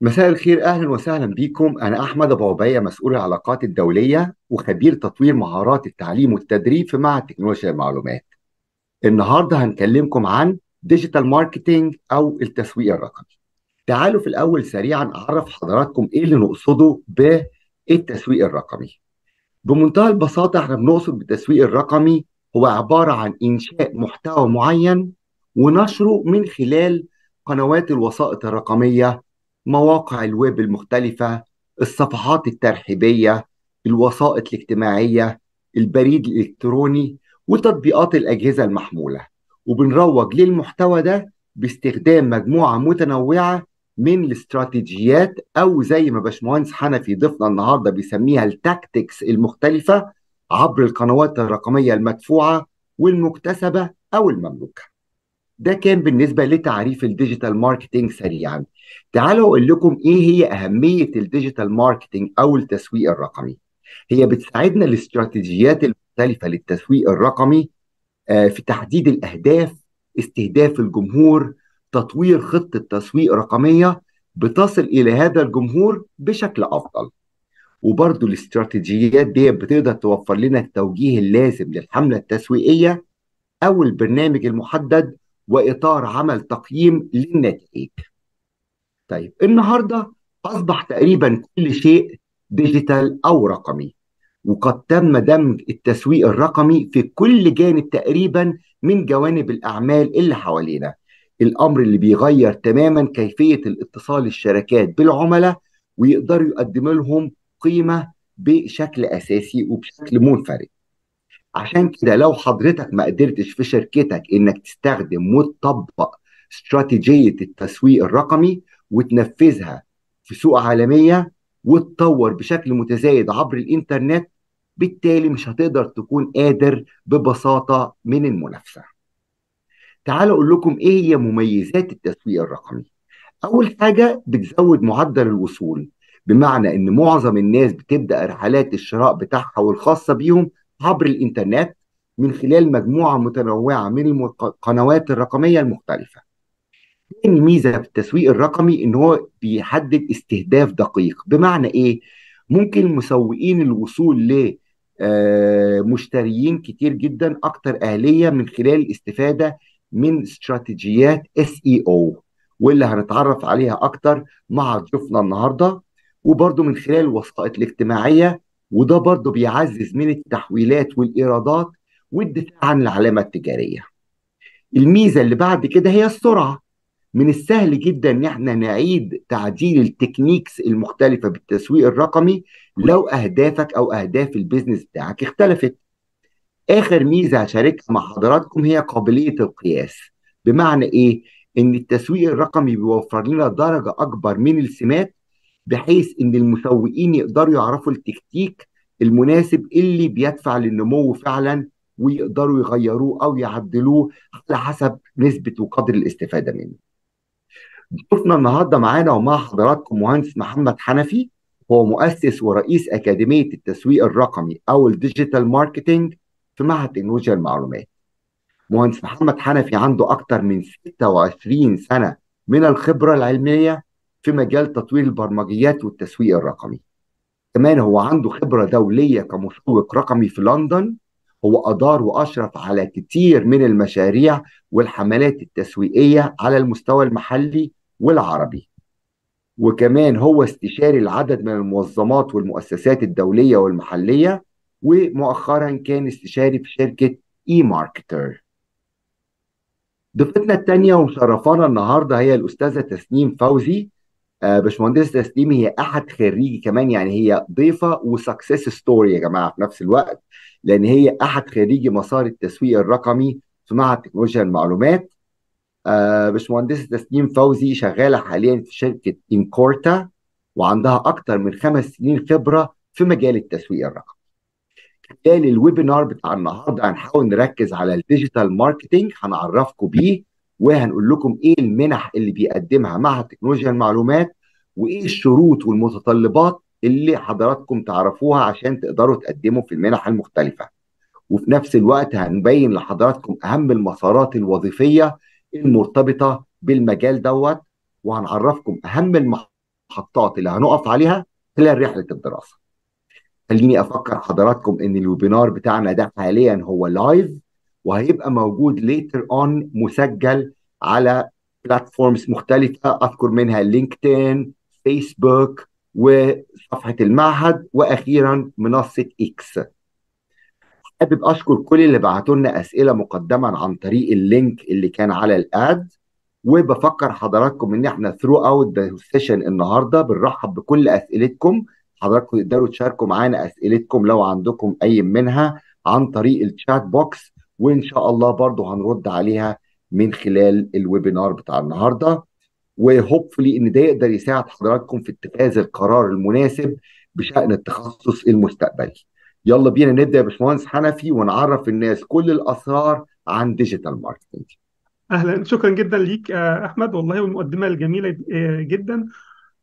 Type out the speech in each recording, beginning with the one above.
مساء الخير أهلا وسهلا بكم. أنا أحمد أبو عبيه مسؤول العلاقات الدولية وخبير تطوير مهارات التعليم والتدريب في معهد تكنولوجيا المعلومات. النهارده هنكلمكم عن digital marketing أو التسويق الرقمي. تعالوا في الأول سريعا أعرف حضراتكم إيه اللي نقصده بالتسويق الرقمي. بمنتهى البساطة إحنا بنقصد بالتسويق الرقمي هو عبارة عن إنشاء محتوى معين ونشره من خلال قنوات الوسائط الرقمية مواقع الويب المختلفة الصفحات الترحيبية الوسائط الاجتماعية البريد الإلكتروني وتطبيقات الأجهزة المحمولة. وبنروج للمحتوى ده باستخدام مجموعة متنوعة من الاستراتيجيات أو زي ما باشمهندس حنفي ضيفنا النهاردة بيسميها ال tactics المختلفة عبر القنوات الرقمية المدفوعة والمكتسبة أو المملوكة. ده كان بالنسبة لتعريف ال digital marketing سريعا. تعالوا أقول لكم إيه هي أهمية ال digital marketing أو التسويق الرقمي. هي بتساعدنا الاستراتيجيات المختلفة للتسويق الرقمي آه، في تحديد الأهداف استهداف الجمهور تطوير خطة تسويق رقمية بتصل إلى هذا الجمهور بشكل أفضل. وبرضه الاستراتيجيات دي بتقدر توفر لنا التوجيه اللازم للحملة التسويقية أو البرنامج المحدد وإطار عمل تقييم للنتائج. طيب النهارده أصبح تقريبا كل شيء ديجيتال أو رقمي وقد تم دمج التسويق الرقمي في كل جانب تقريبا من جوانب الأعمال اللي حوالينا. الأمر اللي بيغير تماما كيفية الاتصال الشركات بالعملاء ويقدروا يقدموا لهم قيمة بشكل أساسي وبشكل منفرد. عشان كده لو حضرتك ما قدرتش في شركتك إنك تستخدم وتطبق استراتيجية التسويق الرقمي وتنفذها في سوق عالمية وتطور بشكل متزايد عبر الإنترنت بالتالي مش هتقدر تكون قادر ببساطة من المنافسة. تعالوا أقول لكم إيه هي مميزات التسويق الرقمي. أول حاجة بتزود معدل الوصول بمعنى إن معظم الناس بتبدأ رحلات الشراء بتاعها والخاصة بيهم عبر الإنترنت من خلال مجموعة متنوعة من القنوات الرقمية المختلفة. تاني ميزة في التسويق الرقمي إن هو بيحدد استهداف دقيق. بمعنى إيه؟ ممكن مسوقين الوصول ل آه، مشتريين كتير جدا أكتر أهلية من خلال الاستفادة من استراتيجيات اس اي أو واللي هنتعرف عليها أكتر مع ضيوفنا النهارده وبرضه من خلال الوسائط الاجتماعية وده برضه بيعزز من التحويلات والإيرادات والدفاع عن العلامة التجارية. الميزة اللي بعد كده هي السرعة. من السهل جدا إن إحنا نعيد تعديل ال techniques المختلفة بالتسويق الرقمي لو أهدافك أو أهداف ال business بتاعك اختلفت. آخر ميزة هشاركها مع حضراتكم هي قابلية القياس. بمعنى إيه؟ إن التسويق الرقمي بيوفر لنا درجة أكبر من السمات بحيث إن المسوقين يقدروا يعرفوا التكتيك المناسب اللي بيدفع للنمو فعلا ويقدروا يغيروه أو يعدلوه على حسب نسبة وقدر الاستفادة منه. ضيفنا النهارده معانا ومع حضراتكم مهندس محمد حنفي هو مؤسس ورئيس أكاديمية التسويق الرقمي أو ال digital marketing في معهد تكنولوجيا المعلومات. مهندس محمد حنفي عنده أكثر من 26 سنة من الخبرة العلمية في مجال تطوير البرمجيات والتسويق الرقمي. كمان هو عنده خبرة دولية كمسوق رقمي في لندن هو أدار وأشرف على كتير من المشاريع والحملات التسويقية على المستوى المحلي والعربي. وكمان هو استشاري العدد من المنظمات والمؤسسات الدولية والمحلية ومؤخرا كان استشاري في شركة eMarketer ضيفتنا الثانية ومشرفانا النهاردة هي الأستاذة تسنيم فوزي. آه باشمهندسة تسنيم هي أحد خريجي كمان يعني هي ضيفة و success story يا جماعة في نفس الوقت لأن هي أحد خريجي مسار التسويق الرقمي معهد تكنولوجيا المعلومات. آه باشمهندسة تسنيم فوزي شغالة حاليا في شركة إنكورتا وعندها أكثر من خمس سنين خبرة في مجال التسويق الرقمي. خلال ال webinar بتاع النهارده هنحاول نركز على ال digital marketing هنعرفكم بيه وهنقول لكم إيه المنح اللي بيقدمها معهد تكنولوجيا المعلومات وإيه الشروط والمتطلبات اللي حضراتكم تعرفوها عشان تقدروا تقدموا في المنح المختلفة. وفي نفس الوقت هنبين لحضراتكم أهم المسارات الوظيفية المرتبطة بالمجال دوت وهنعرفكم أهم المحطات اللي هنقف عليها خلال رحلة الدراسة. خليني أفكر حضراتكم إن ال webinar بتاعنا ده حاليا هو live وهيبقى موجود later on مسجل على platforms مختلفة. أذكر منها لينكدين فيسبوك وصفحة المعهد وأخيرا منصة إكس حابب أشكر كل اللي بعتوا لنا أسئلة مقدما عن طريق ال link اللي كان على ال ad وبفكر حضراتكم إن إحنا throughout the session النهارده. بنرحب بكل أسئلتكم. حضراتكم تقدروا تشاركوا معانا أسئلتكم لو عندكم أي منها عن طريق ال chat box وإن شاء الله برضو هنرد عليها من خلال ال webinar بتاع النهارده. و hopefully إن ده يقدر يساعد حضراتكم في اتخاذ القرار المناسب بشأن التخصص المستقبلي. يلا بينا نبدأ يا باشمهندس حنفي ونعرف الناس كل الأسرار عن digital marketing. أهلا. شكرا جدا ليك آه، أحمد. والله والمقدمه الجميلة آه، جدا.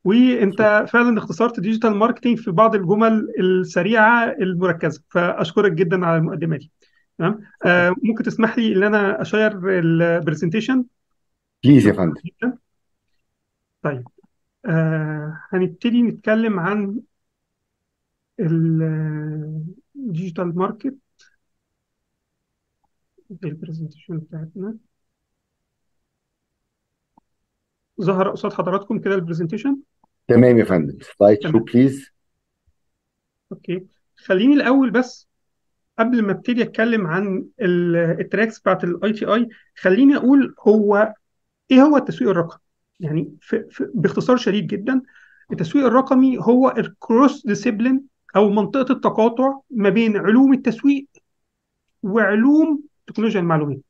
وأنت فعلا اختصرت digital marketing في بعض الجمل السريعة المركزة فأشكرك جدا على المقدمة دي. تمام؟ آه، ممكن تسمح لي إن أنا أ share ال presentation please يا فندم. طيب آه هنبتدي نتكلم عن ال digital market ال presentation بتاعتنا. ظهر قصاد حضراتكم كده البرزنتيشن تمام يا فندم. slide show please okay. خليني الأول بس قبل ما ابتدي أتكلم عن ال- ال tracks بتاعت ال ITI خليني أقول هو إيه هو التسويق الرقمي؟ يعني في في باختصار شديد جدا التسويق الرقمي هو ال cross discipline أو منطقة التقاطع ما بين علوم التسويق وعلوم تكنولوجيا المعلومات.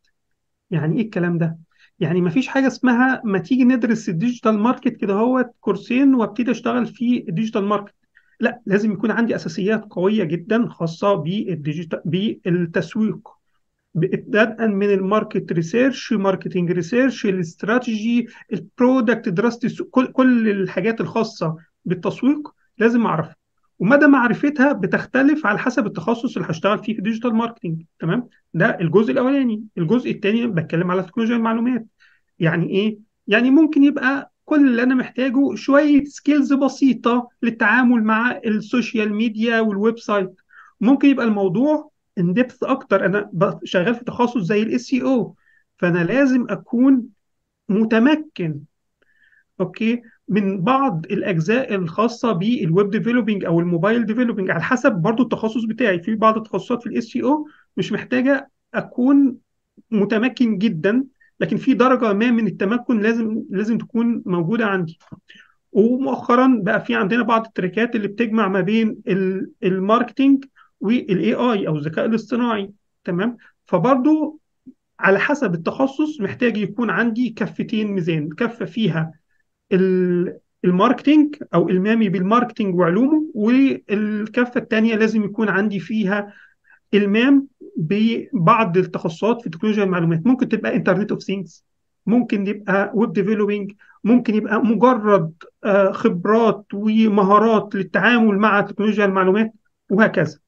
يعني إيه الكلام ده؟ يعني ما فيش حاجة اسمها ما تيجي ندرس ال digital market كده هو كورسين وأبتدي أشتغل في ال digital market. لا لازم يكون عندي أساسيات قوية جدا خاصة بال digital بالتسويق. بدءا من ال market research marketing research ال strategy ال product دراسه كل الحاجات الخاصة بالتسويق لازم أعرفها. ومدى معرفتها بتختلف على حسب التخصص اللي هشتغل فيه في ال digital marketing تمام؟ ده الجزء الأولاني. الجزء الثاني بتكلم على تكنولوجيا المعلومات. يعني إيه؟ يعني ممكن يبقى كل اللي أنا محتاجه شوية skills بسيطة للتعامل مع ال social media وال website. ممكن يبقى الموضوع in depth أكتر. أنا شغال في تخصص زي ال SEO فأنا لازم أكون متمكن. okay؟ من بعض الأجزاء الخاصة بال web developing أو ال mobile developing على حسب برضو التخصص بتاعي. في بعض التخصصات في ال SEO مش محتاجة أكون متمكن جدا لكن في درجة ما من التمكن لازم لازم تكون موجودة عندي. ومؤخرا بقى في عندنا بعض التراكات اللي بتجمع ما بين ال- marketing وال AI أو الذكاء الاصطناعي. تمام؟ فبرضو على حسب التخصص محتاج يكون عندي كفتين ميزان. كفة فيها ال marketing أو المامي بال marketing وعلومه والكفة الثانية لازم يكون عندي فيها المام ببعض التخصصات في تكنولوجيا المعلومات. ممكن تبقى Internet of Things ممكن يبقى web developing ممكن يبقى مجرد آه، خبرات ومهارات للتعامل مع تكنولوجيا المعلومات وهكذا.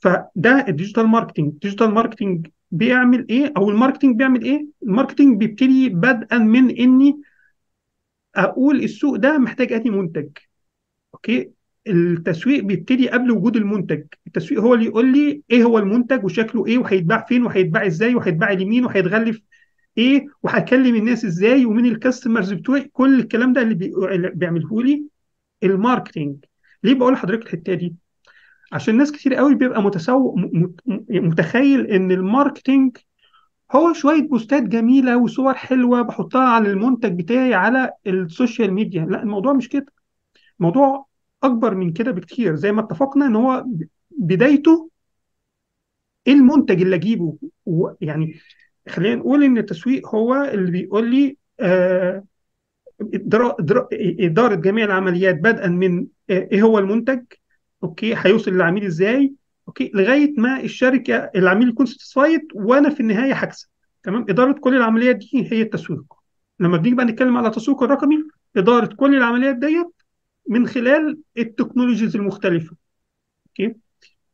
فده ال digital marketing ال digital marketing بيعمل إيه؟ أو ال marketing بيعمل إيه؟ ال marketing بيبتدي بدءا من إني أقول السوق ده محتاج أنهي منتج؟ okay؟ التسويق بيبتدي قبل وجود المنتج. التسويق هو اللي يقول لي إيه هو المنتج وشكله إيه وهيتباع فين وهيتباع إزاي وهيتباع لمين وهيتغلف إيه وهكلم الناس إزاي ومين ال customers بتوعي. كل الكلام ده اللي, بي... اللي بيعمله لي ال marketing ليه بقول لحضرتك الحتة دي؟ عشان ناس كتير قوي بيبقى متسوق متخيل إن ال marketing هو شوية posts ات جميلة وصور حلوة بحطها على المنتج بتاعي على ال social media. لا الموضوع مش كده. موضوع أكبر من كده بكتير. زي ما اتفقنا إن هو بدايته إيه المنتج اللي أجيبه؟ يعني خلينا نقول إن التسويق هو اللي بيقول لي آه إدارة جميع العمليات بدءا من آه، إيه هو المنتج؟ أوكي هيوصل للعميل إزاي؟ أوكي لغاية ما الشركة العميل يكون satisfied وأنا في النهاية هكسب. تمام؟ إدارة كل العمليات دي هي التسويق. لما بنيجي بقى نتكلم على التسويق الرقمي إدارة كل العمليات ديت من خلال ال technologies المختلفة. أوكي؟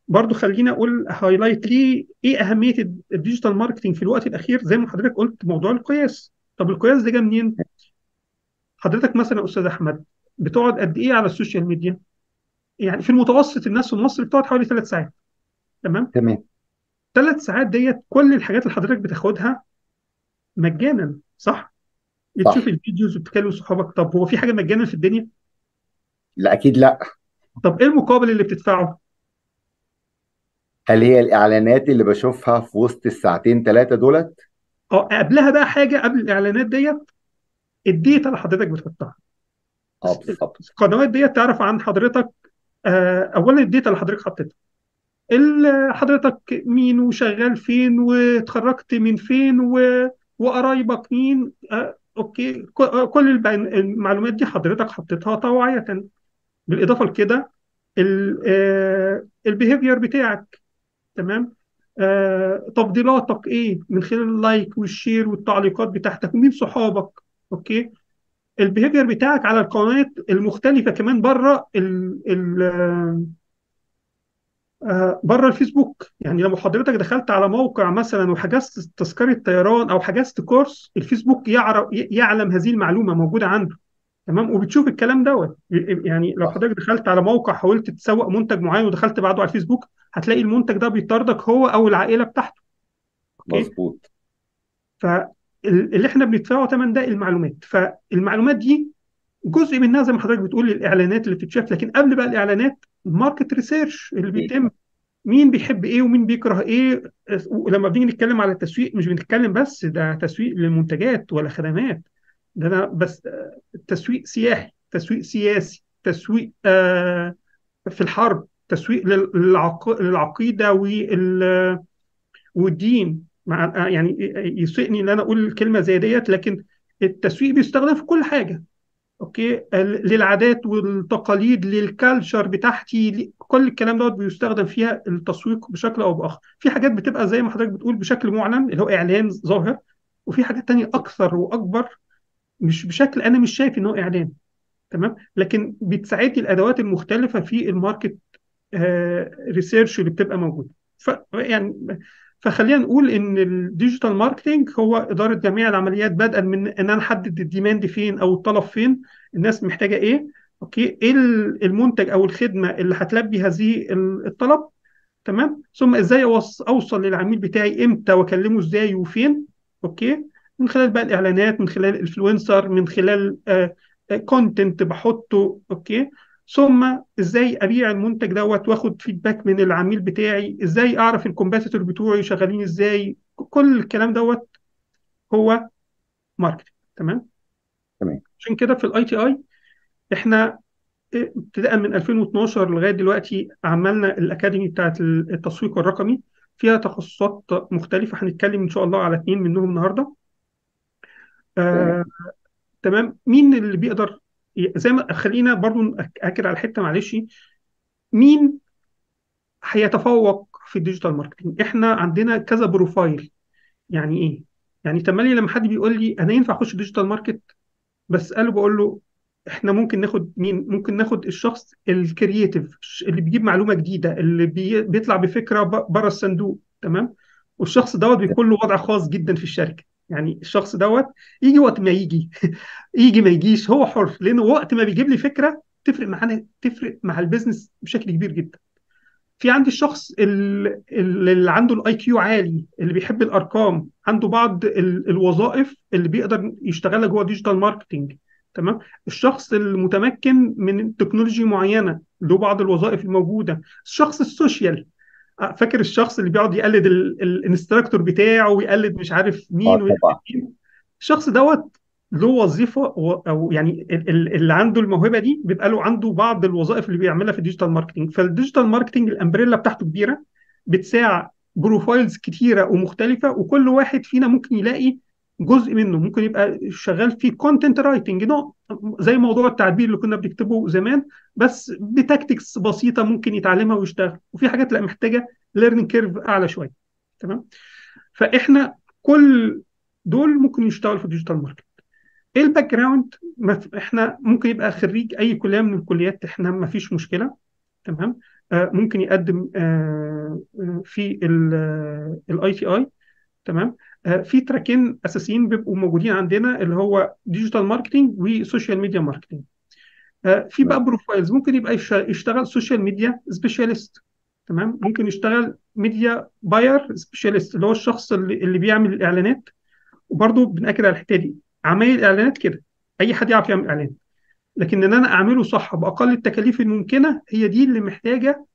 برضو خلينا أقول highlight ليه إيه أهمية ال digital marketing في الوقت الأخير؟ زي ما حضرتك قلت موضوع القياس. طب القياس ده جه منين؟ حضرتك مثلا يا أستاذ أحمد بتقعد قد إيه على ال social media؟ يعني في المتوسط الناس في مصر بتقعد حوالي ثلاث ساعات. تمام؟ تمام. ثلاث ساعات ديت كل الحاجات اللي حضرتك بتاخدها مجانا صح؟ بتشوف ال videos وبتكلم صحابك. طب هو في حاجة مجانا في الدنيا؟ لا أكيد لا. طب إيه المقابل اللي بتدفعه؟ هل هي الإعلانات اللي بشوفها في وسط الساعتين ثلاثة دولت؟ آه قبلها بقى حاجة قبل الإعلانات ديت ال data اللي حضرتك بتحطها. آه بالظبط. القنوات ديت تعرف عن حضرتك آه، اولا ال data اللي حضرتك حطيتها. حضرتك مين وشغال فين واتخرجت من فين و... وقرايبك مين؟ آه، أوكي. آه، كل المعلومات دي حضرتك حطيتها طوعية بالإضافة لكده ال behavior بتاعك تمام؟ آه، تفضيلاتك إيه؟ من خلال ال like وال share والتعليقات بتاعتك. ومين صحابك؟ أوكي؟ ال behavior بتاعك على القنوات المختلفة كمان بره ال ال آه، بره الفيسبوك. يعني لما حضرتك دخلت على موقع مثلا وحجزت تذكرة طيران أو حجزت course الفيسبوك يعرف يعلم هذه المعلومة موجودة عنده. تمام؟ وبتشوف الكلام دوت. يعني لو حضرتك دخلت على موقع حاولت تسوق منتج معين ودخلت بعده على الفيسبوك هتلاقي المنتج ده بيطاردك هو أو العائلة بتاعته. مظبوط. فاللي إحنا بندفعه ثمن ده المعلومات. فالمعلومات دي جزء منها زي ما حضرتك بتقول الإعلانات اللي بتتشاف. لكن قبل بقى الإعلانات ال market research اللي أكيد بيتم. مين بيحب إيه ومين بيكره إيه. ولما بنيجي نتكلم على التسويق مش بنتكلم بس ده تسويق للمنتجات ولا خدمات. ده أنا بس آه، تسويق سياحي تسويق سياسي تسويق آه، في الحرب تسويق للعق- للعقيدة وال- والدين. مع آه، يعني يسيئني إن أنا أقول الكلمة زي ديت لكن التسويق بيستخدم في كل حاجة. أوكي؟ للعادات والتقاليد لل culture بتاعتي كل الكلام دوت بيستخدم فيها التسويق بشكل أو بآخر. في حاجات بتبقى زي ما حضرتك بتقول بشكل معلن اللي هو إعلان ظاهر وفي حاجات تانية أكثر وأكبر مش بشكل أنا مش شايف إن هو إعلان. تمام؟ لكن بتساعدني الأدوات المختلفة في ال market research اللي بتبقى موجودة. ف يعني فخلينا نقول إن ال digital marketing هو إدارة جميع العمليات بدءا من إن أنا أحدد ال demand فين أو الطلب فين الناس محتاجة إيه أوكي إيه ال- المنتج أو الخدمة اللي هتلبي هذه ال- الطلب تمام؟ ثم إزاي أوصل للعميل بتاعي إمتى وأكلمه إزاي وفين أوكي؟ من خلال بقى الإعلانات من خلال ال influencer من خلال content بحطه أوكي؟ ثم إزاي أبيع المنتج دوت وأخد feedback من العميل بتاعي؟ إزاي أعرف ال competitor بتوعي شغالين إزاي؟ كل الكلام دوت هو marketing تمام؟ تمام. عشان كده في ال ITI إحنا ابتداء من 2012 لغاية دلوقتي عملنا ال academy بتاعت التسويق الرقمي. فيها تخصصات مختلفة هنتكلم إن شاء الله على اثنين منهم النهارده. آه تمام؟ مين اللي بيقدر زي ما خلينا برضو اكد على حتة معلش. مين هيتفوق في ال digital marketing إحنا عندنا كذا profile يعني إيه؟ يعني تملي لما حد بيقول لي أنا ينفع أخش digital market بساله بقول له إحنا ممكن ناخد مين؟ ممكن ناخد الشخص ال creative اللي بيجيب معلومة جديدة اللي بي بيطلع بفكرة بره الصندوق تمام؟ والشخص دوت بيكون له وضع خاص جدا في الشركة. يعني الشخص دوت يجي وقت ما يجي. يجي ما يجيش هو حر. لأنه وقت ما بيجيب لي فكرة تفرق معانا تفرق مع ال business بشكل كبير جدا. في عندي الشخص ال- ال- اللي عنده ال IQ عالي اللي بيحب الأرقام عنده بعض ال- الوظائف اللي بيقدر يشتغلها جوه digital marketing تمام؟ الشخص المتمكن من technology معينة له بعض الوظائف الموجودة. الشخص ال social فاكر الشخص اللي بيقعد يقلد ال- ال- ال instructor بتاعه ويقلد مش عارف مين ويقلد طبعا. مين؟ الشخص دوت له وظيفة أو يعني ال- ال- اللي عنده الموهبة دي بيبقى له عنده بعض الوظائف اللي بيعملها في ال digital marketing فال digital marketing ال umbrella بتاعته كبيرة بتساع profiles كتيرة ومختلفة وكل واحد فينا ممكن يلاقي جزء منه ممكن يبقى شغال في content writing نوع زي موضوع التعبير اللي كنا بنكتبه زمان بس بتكتكس بسيطة ممكن يتعلمها ويشتغل. وفي حاجات لا محتاجة learning curve أعلى شوية. تمام؟ فإحنا كل دول ممكن يشتغلوا في ال digital market إيه ال background إحنا ممكن يبقى خريج أي كلية من الكليات إحنا ما فيش مشكلة. تمام؟ آه ممكن يقدم آه آه، في ال ITI تمام؟ في track ين أساسيين بيبقوا موجودين عندنا اللي هو digital marketing و social media marketing آه، في بقى profiles ممكن يبقى يش- يشتغل social media specialist تمام؟ ممكن يشتغل media buyer specialist اللي هو الشخص اللي, اللي بيعمل الإعلانات. وبرضه بنأكد على الحته دي. عمايل الإعلانات كده. أي حد يعرف يعمل إعلان. لكن إن أنا أعمله صح بأقل التكاليف الممكنة هي دي اللي محتاجة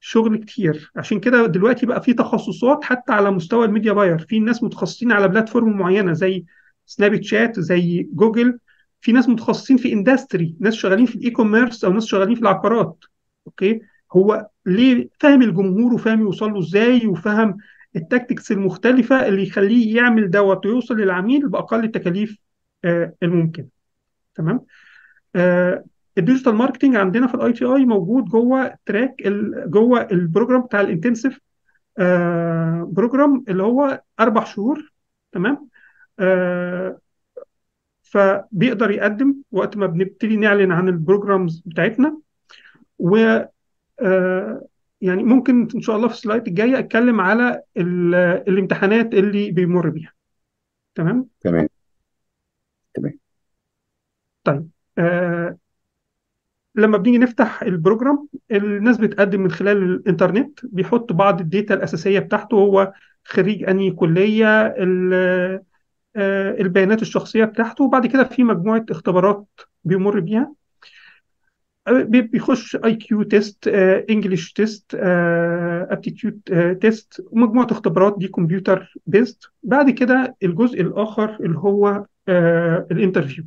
شغل كتير. عشان كده دلوقتي بقى في تخصصات حتى على مستوى ال media buyer. في ناس متخصصين على platform معينة زي سناب شات زي جوجل في ناس متخصصين في industry ناس شغالين في ال e-commerce أو ناس شغالين في العقارات. okay؟ هو ليه فاهم الجمهور وفاهم يوصل له إزاي وفاهم ال tactics المختلفة اللي يخليه يعمل دوت ويوصل للعميل بأقل التكاليف آه، الممكن. تمام؟ آه، ال digital marketing عندنا في ال ITI موجود جوه track جوه ال program بتاع ال intensive program اللي هو أربع شهور تمام؟ آه، فبيقدر يقدم وقت ما بنبتدي نعلن عن ال programs بتاعتنا. و آه، يعني ممكن إن شاء الله في ال slide الجايه أتكلم على ال- الامتحانات اللي بيمر بيها. تمام؟ تمام. تمام. طيب آه، لما بنيجي نفتح ال program الناس بتقدم من خلال الانترنت بيحط بعض ال data الأساسية بتاعته هو خريج أنهي كلية ال- آه، البيانات الشخصية بتاعته وبعد كده في مجموعة اختبارات بيمر بيها. آه، بي- بيخش IQ test English test aptitude test ومجموعة اختبارات دي computer based بعد كده الجزء الآخر اللي هو ال interview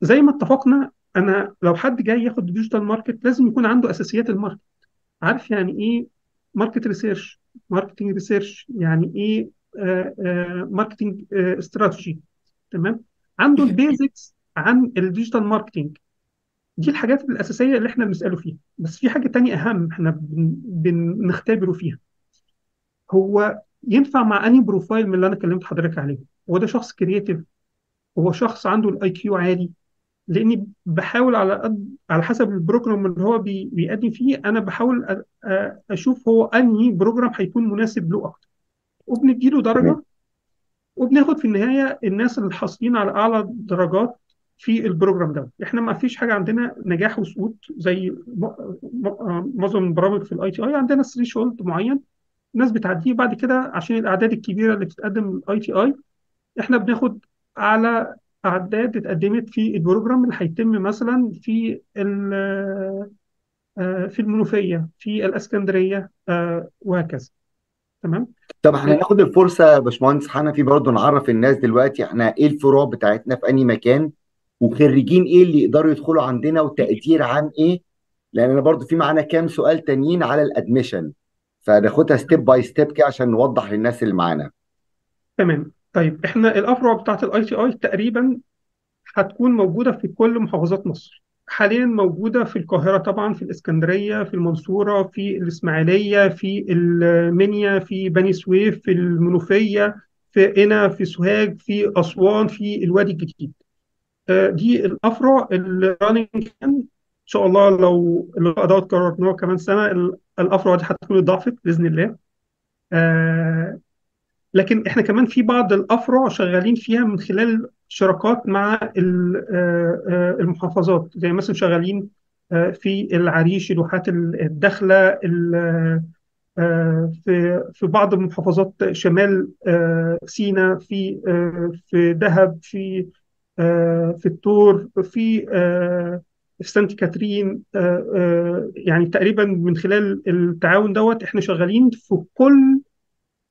زي ما اتفقنا أنا لو حد جاي ياخد digital market لازم يكون عنده أساسيات ال market. عارف يعني إيه market research marketing research يعني إيه marketing strategy تمام؟ عنده ال basics عن ال digital marketing دي الحاجات الأساسية اللي إحنا بنسأله فيها. بس في حاجة تانية أهم إحنا بن- بنختبره فيها. هو ينفع مع انهي profile من اللي أنا كلمت حضرتك عليه. هو ده شخص creative هو شخص عنده ال IQ عالي. لاني بحاول على قد على حسب ال program اللي هو بي- بيقدم فيه أنا بحاول أ- أشوف هو أنهي program هيكون مناسب له أكتر. وبنديله درجة وبناخد في النهاية الناس اللي حاصلين على أعلى درجات في ال program ده. إحنا ما فيش حاجة عندنا نجاح وسقوط زي م- معظم البرامج في ال ITI عندنا threshold معين الناس بتعديه. بعد كده عشان الأعداد الكبيرة اللي بتتقدم لل ITI إحنا بناخد أعلى اعداد اتقدمت في ال program اللي هيتم مثلا في آه، في المنوفية في الإسكندرية آه، وهكذا. تمام؟ طب إحنا هناخد الفرصة يا باشمهندس حنفي برضو نعرف الناس دلوقتي إحنا إيه الفروع بتاعتنا في أنهي مكان وخريجين إيه اللي يقدروا يدخلوا عندنا وتقدير عن إيه؟ لأن أنا برضو في معانا كام سؤال تانيين على ال admission فناخدها step by step كده عشان نوضح للناس اللي معانا. تمام. طيب إحنا الأفرع بتاعت ال ITI تقريبا هتكون موجودة في كل محافظات مصر. حاليا موجودة في القاهرة طبعا في الإسكندرية في المنصورة في الإسماعيلية في المنيا في بني سويف في المنوفية في قنا في سوهاج في أسوان في الوادي الجديد. آه، دي الأفرع اللي رانينج إن شاء الله لو اللقاء ده قررناه كمان سنة ال- الأفرع دي هتكون اتضاعفت بإذن الله. آه، لكن إحنا كمان في بعض الأفرع شغالين فيها من خلال شراكات مع آه، آه، المحافظات. زي مثلا شغالين آه، في العريش الواحات الداخله ال- في في بعض محافظات شمال سيناء في في دهب في في الطور في في سانت كاترين يعني تقريبا من خلال التعاون دوت إحنا شغالين في كل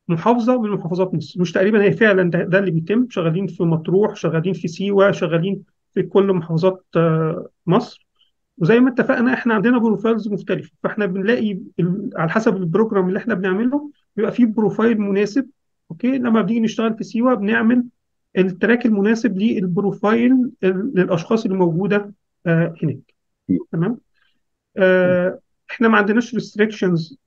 محافظة من محافظات مصر. مش تقريبا هي فعلا ده, ده اللي بيتم. شغالين في مطروح شغالين في سيوة شغالين في كل محافظات آه، مصر. وزي ما اتفقنا إحنا عندنا profiles مختلفة. فاحنا بنلاقي على حسب ال program اللي إحنا بنعمله بيبقى فيه profile مناسب. okay؟ لما بنيجي نشتغل في سيوة بنعمل ال track المناسب لل profile للأشخاص اللي موجودة آه، هناك. تمام؟ آه، إحنا ما عندناش restrictions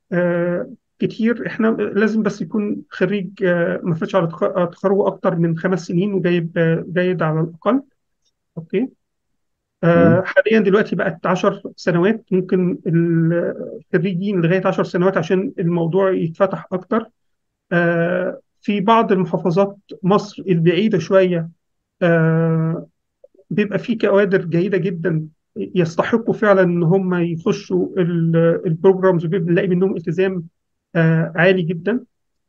كتير. إحنا لازم بس يكون خريج آه، ما فاتش على تخ- تخرجه أكتر من خمس سنين وجايب آه، جيد على الأقل. okay؟ آه،. حاليا دلوقتي بقت 10 سنوات. ممكن الخريجين لغاية 10 سنوات عشان الموضوع يتفتح أكتر. آه، في بعض المحافظات مصر البعيدة شوية آه، بيبقى فيه كوادر جيدة جدا يستحقوا فعلا إن هم يخشوا ال programs وبنلاقي منهم التزام آه، عالي جدا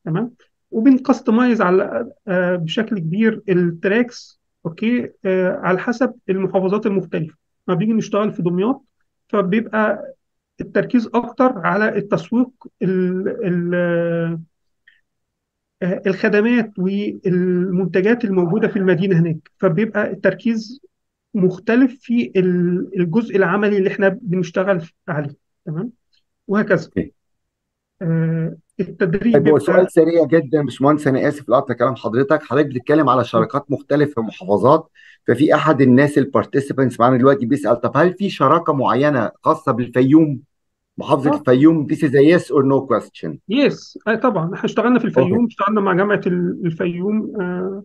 تمام؟ وبن customize على آه، بشكل كبير ال tracks okay؟ آه، على حسب المحافظات المختلفة. ما بنيجي نشتغل في دمياط فبيبقى التركيز أكتر على التسويق ال ال آه، الخدمات والمنتجات الموجودة في المدينة هناك. فبيبقى التركيز مختلف في ال- الجزء العملي اللي إحنا بنشتغل عليه تمام؟ وهكذا. آه، التدريب طيب هو سؤال سريع جدا باشمهندس أنا آسف لقطع كلام حضرتك. حضرتك بتتكلم على شراكات مختلفة في محافظات ففي أحد الناس ال participants معانا دلوقتي بيسأل طب هل في شراكة معينة خاصة بالفيوم؟ محافظة آه. الفيوم This is a yes or no question. yes آه طبعا. إحنا اشتغلنا في الفيوم اشتغلنا مع جامعة ال- الفيوم آه